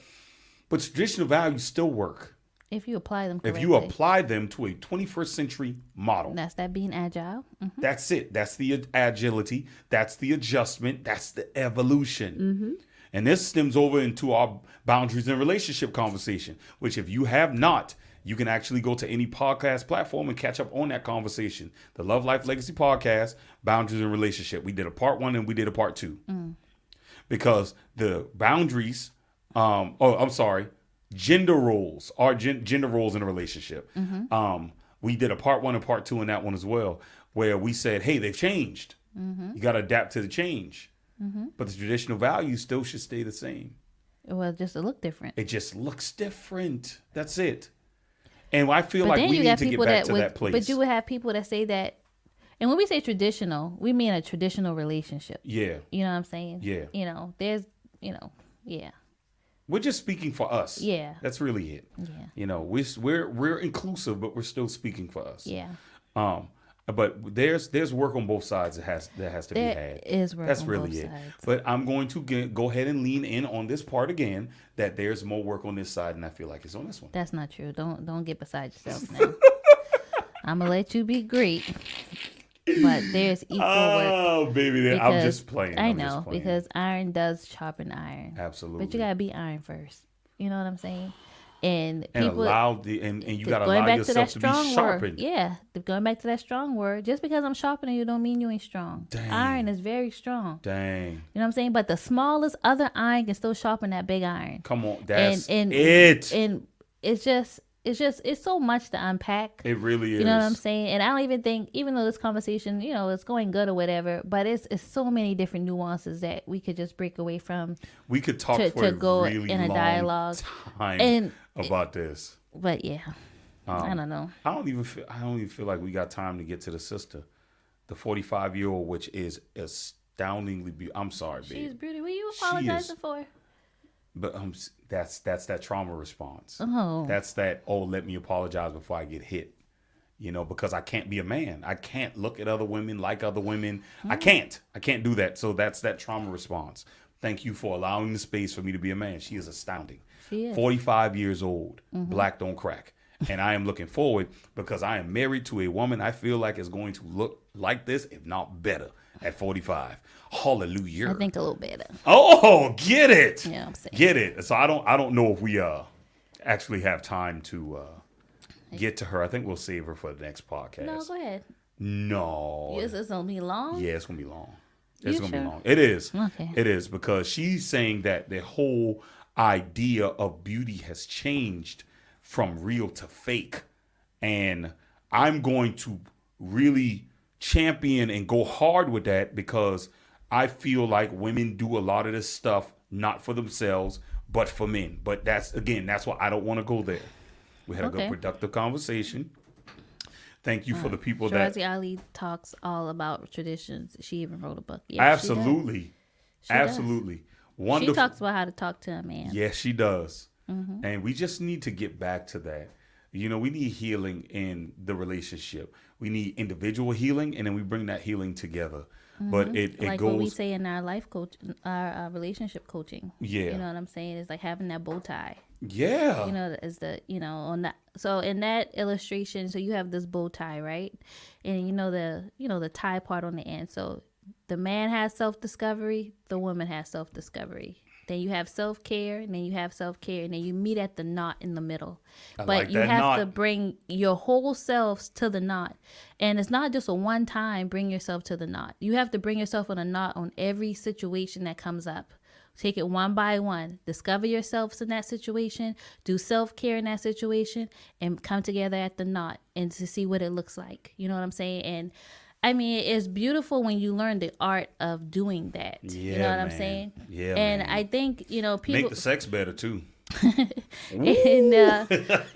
But traditional values still work If you apply them if you apply them to a 21st century model. That's that being agile. Mhm. That's it. That's the agility. That's the adjustment. That's the evolution. And this stems over into our boundaries and relationship conversation, which, if you have not, you can actually go to any podcast platform and catch up on that conversation. The Love Life Legacy Podcast, Boundaries and Relationship. We did a part one and we did a part two. Because the boundaries, um, oh, I'm sorry, gender roles are gen- gender roles in a relationship. Um, we did a part one and part two in that one as well, where we said, hey, they've changed. You got to adapt to the change. But the traditional values still should stay the same. Well, just to look different. It just looks different. That's it. And I feel But like we need to get back that to would, that place. but you would have people that say that, and when we say traditional, we mean a traditional relationship. yeah. You know what I'm saying? Yeah. You know, there's, you know, yeah, We're just speaking for us. Yeah. That's really it. yeah, You know, we're we're we're inclusive, but we're still speaking for us. yeah. Um, but there's there's work on both sides that has that has to be had. is work That's on really both it. sides. But I'm going to get, go ahead and lean in on this part again. That there's more work on this side, and I feel like it's on this one. That's not true. Don't don't get beside yourself now. [laughs] I'm gonna let you be great, but there's equal work. Oh, baby, I'm just playing. I know playing. because iron does sharpen iron, absolutely. but you gotta be iron first. You know what I'm saying? And and people allow the and, and you got to allow to yourself that to, be strong word. sharpened. Yeah, going back to that strong word. Just because I'm sharpening you, don't mean you ain't strong. Dang. Iron is very strong. Dang, You know what I'm saying? But the smallest other iron can still sharpen that big iron. come on, that's and and it. and it's just it's just it's so much to unpack. it really is. You know what I'm saying? And I don't even think, even though this conversation, you know, it's going good or whatever, but it's it's so many different nuances that we could just break away from. We could talk to- for to go really in a dialogue. time And- about this. But yeah, Um, I don't know. I don't even feel. I don't even feel like we got time to get to the sister, the 45 year old, which is astoundingly. Be- I'm sorry, She's beauty. What are you apologizing for? but um, that's that's that trauma response. Oh, That's that. Oh, let me apologize before I get hit. You know, because I can't be a man. I can't look at other women like other women. Mm. I can't. I can't do that. So that's that trauma response. Thank you for allowing the space for me to be a man. She is astounding. She is. Mm-hmm. 45 years old. Black don't crack. And I am looking forward because I am married to a woman I feel like is going to look like this, if not better. at 45. Hallelujah. I think a little better. Oh, get it. Yeah, I'm saying. Get it. So I don't I don't know if we uh actually have time to uh get to her. I think we'll save her for the next podcast. No, go ahead. No. Yes, it's gonna be long. Yeah, it's gonna be long. It's You gonna sure? be long. It is. Okay. It is because she's saying that the whole idea of beauty has changed from real to fake. And I'm going to really champion and go hard with that because I feel like women do a lot of this stuff not for themselves, but for men. But that's again, that's why I don't want to go there. We had a good productive conversation. Thank you for the people that Shahrazad Ali talks all about traditions. She even wrote a book. Yeah, she does. Absolutely. Does. Absolutely. She talks about how to talk to a man. yes, she does. Mm-hmm. And we just need to get back to that. You know, we need healing in the relationship. We need individual healing, and then we bring that healing together. But it, it Mm-hmm. like what we say in our life coach, our uh, relationship coaching. Yeah. you know what I'm saying. It's like having that bow tie. yeah. You know, is the you know on that. So in that illustration, so you have this bow tie, right? And you know the you know the tie part on the end. So the man has self discovery, the woman has self discovery. Then you have self care, and then you have self care, and then you meet at the knot in the middle. but like you have to bring your whole selves to the knot, and it's not just a one time bring yourself to the knot. You have to bring yourself on a knot on every situation that comes up. Take it one by one. Discover yourselves in that situation. Do self care in that situation, and come together at the knot and to see what it looks like. You know what I'm saying? And I mean, it's beautiful when you learn the art of doing that. you know Yeah, what I'm saying? Yeah, And man. I think you know people Make the sex better too. [laughs] and uh,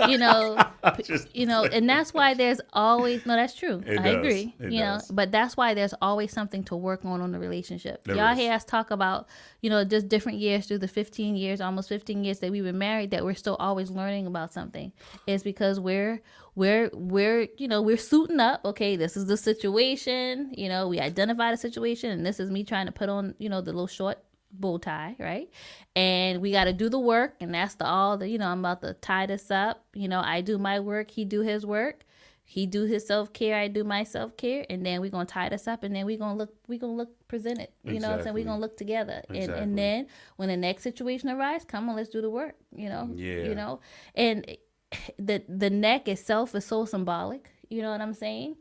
you know [laughs] Just- you know and that's why there's always no that's true i does. agree It you does. know but that's why there's always something to work on on the relationship There y'all is. hear us talk about you know just different years through the 15 years almost 15 years that we've been married that we're still always learning about something it's because we're we're we're you know we're suiting up okay this is the situation you know we identify the situation and this is me trying to put on you know the little short bow tie, right? And we got to do the work, and that's the all the you know. I'm about to tie this up. You know, I do my work, he do his work. He do his self care, I do my self care, and then we gonna tie this up, and then we gonna look, we gonna look presented. You know what I'm saying? Exactly. We gonna look together, and Exactly. and then when the next situation arises, come on, let's do the work. You know, Yeah. you know, and the the neck itself is so symbolic. You know what I'm saying?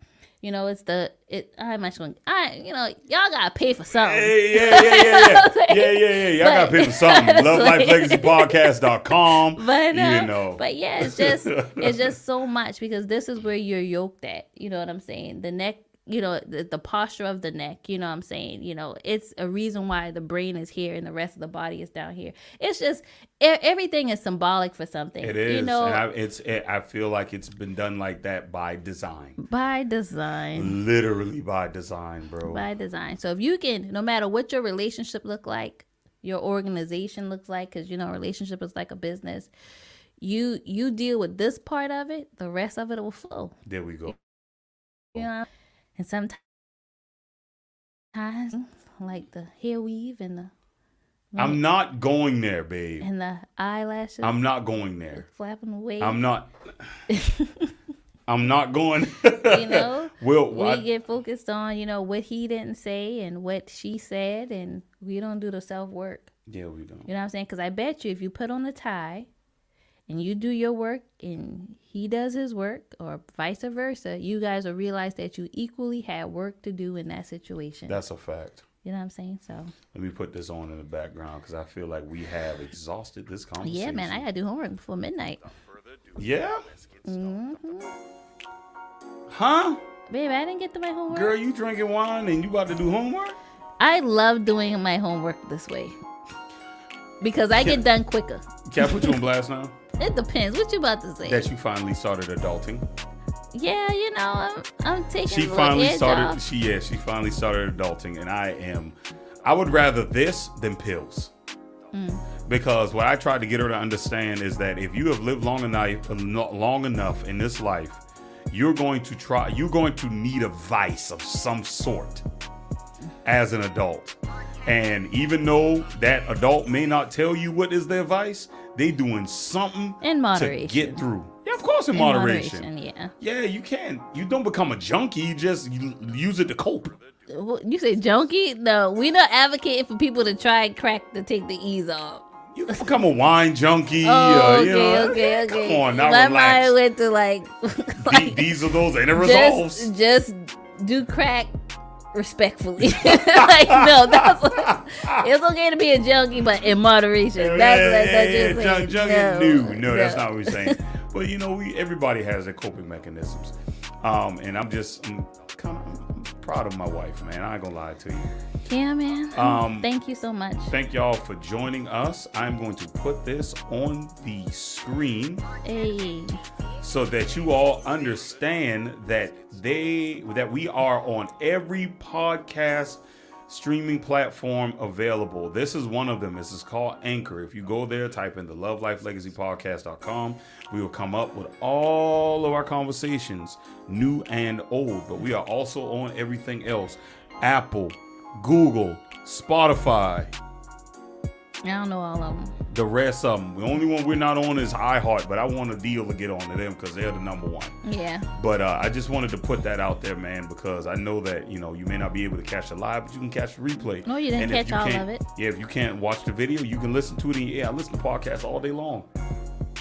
You know, it's the it. I'm actually, I you know, y'all gotta pay for something. Hey, yeah, yeah, yeah, yeah. I'm [laughs] yeah, yeah, yeah. Y'all got to pay for something. [laughs] LoveLifeLegacyPodcast.com. But uh, you know. but yeah, it's just [laughs] it's just so much because this is where you're yoked at. You know what I'm saying? The neck, you know, the, the posture of the neck. You know what I'm saying? You know, it's a reason why the brain is here and the rest of the body is down here. It's just everything is symbolic for something. It is. You know, I, it's. It, I feel like it's been done like that by design. by design. Literally by design, bro. By design. So if you can, no matter what your relationship look like, your organization looks like, because you know, relationship is like a business. You you deal with this part of it, the rest of it will flow. There we go. you know and sometimes like the hair weave and the I'm not going there, babe. and the eyelashes I'm not going there. flapping away I'm not. [laughs] I'm not going. you know [laughs] we'll, we I- get focused on you know what he didn't say and what she said and we don't do the self work Yeah, we don't. you know what i'm saying because i bet you if you put on the tie and you do your work and he does his work or vice versa you guys will realize that you equally had work to do in that situation That's a fact. you know what i'm saying so Let me put this on in the background because I feel like we have exhausted this conversation. yeah man i gotta do homework before midnight Yeah. Mm-hmm. Huh? Babe, I didn't get to my homework. Girl, you drinking wine and you about to do homework? I love doing my homework this way because I get done quicker. Can I put you on blast now? It depends. What you about to say? That you finally started adulting. yeah, you know, I'm I'm taking. She finally started. off. She yeah, she finally started adulting, and I am. I would rather this than pills. Mm. Because what I tried to get her to understand is that if you have lived long enough, long enough in this life, you're going to try. You're going to need a vice of some sort as an adult. And even though that adult may not tell you what is their vice, they doing something In to moderation. get through. Yeah, of course, in, In moderation. yeah. Yeah, you can't. You don't become a junkie. You just use it to cope. You say junkie? No, we not advocating for people to try crack to take the ease off. You can become a wine junkie. Oh, uh, okay, you know, okay, okay. Come on, now My relax. mind went to like, [laughs] like These are those, and it resolves. just, just do crack respectfully. [laughs] like no, that's it's okay to be a junkie, but in moderation. That's what that's you're saying. Junk, junk, no, no, no, that's not what we're saying. But you know, we everybody has their coping mechanisms, um, and I'm just I'm kind of I'm proud of my wife, man. I ain't gonna lie to you. Yeah, man. Um, Thank you so much. Thank y'all for joining us. I'm going to put this on the screen Hey, so that you all understand that they that we are on every podcast streaming platform available. This is one of them. This is called Anchor. If you go there, type in the Love Life Legacy Podcast.com, we will come up with all of our conversations, new and old. But we are also on everything else. Apple, Google, Spotify, I don't know all of them. the rest of them. The only one we're not on is iHeart, but I want a deal to get on to them because they're the number one. Yeah. But uh, I just wanted to put that out there, man, because I know that you know you may not be able to catch it live, but you can catch the replay. No, you didn't And catch you all of it. Yeah, if you can't watch the video, you can listen to it. In, yeah, I listen to podcasts all day long.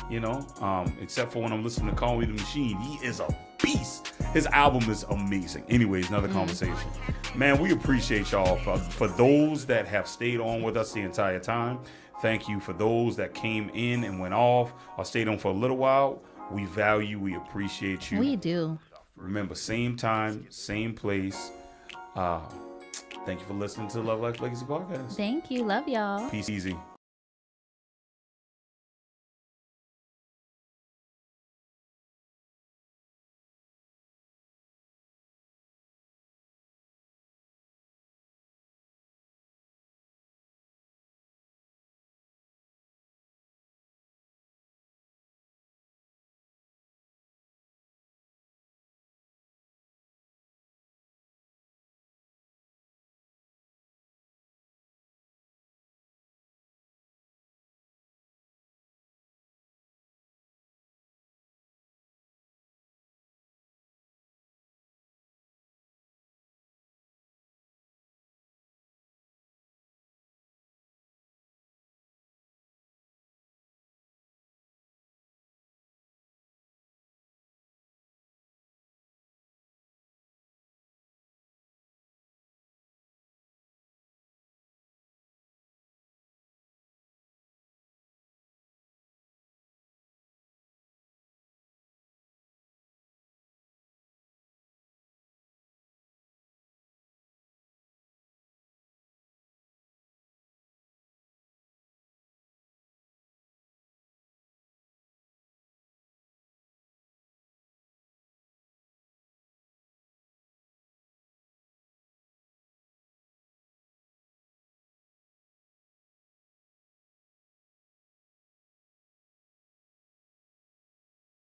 You know, um, except for when I'm listening to Conway the Machine. He is a beast. His album is amazing. Anyways, another Mm-hmm. conversation. Man, we appreciate y'all for, for those that have stayed on with us the entire time. Thank you for those that came in and went off or stayed on for a little while. We value, we appreciate you. We do. Remember, same time, same place. Uh, thank you for listening to the Love Life Legacy Podcast. Thank you. Love y'all. Peace easy.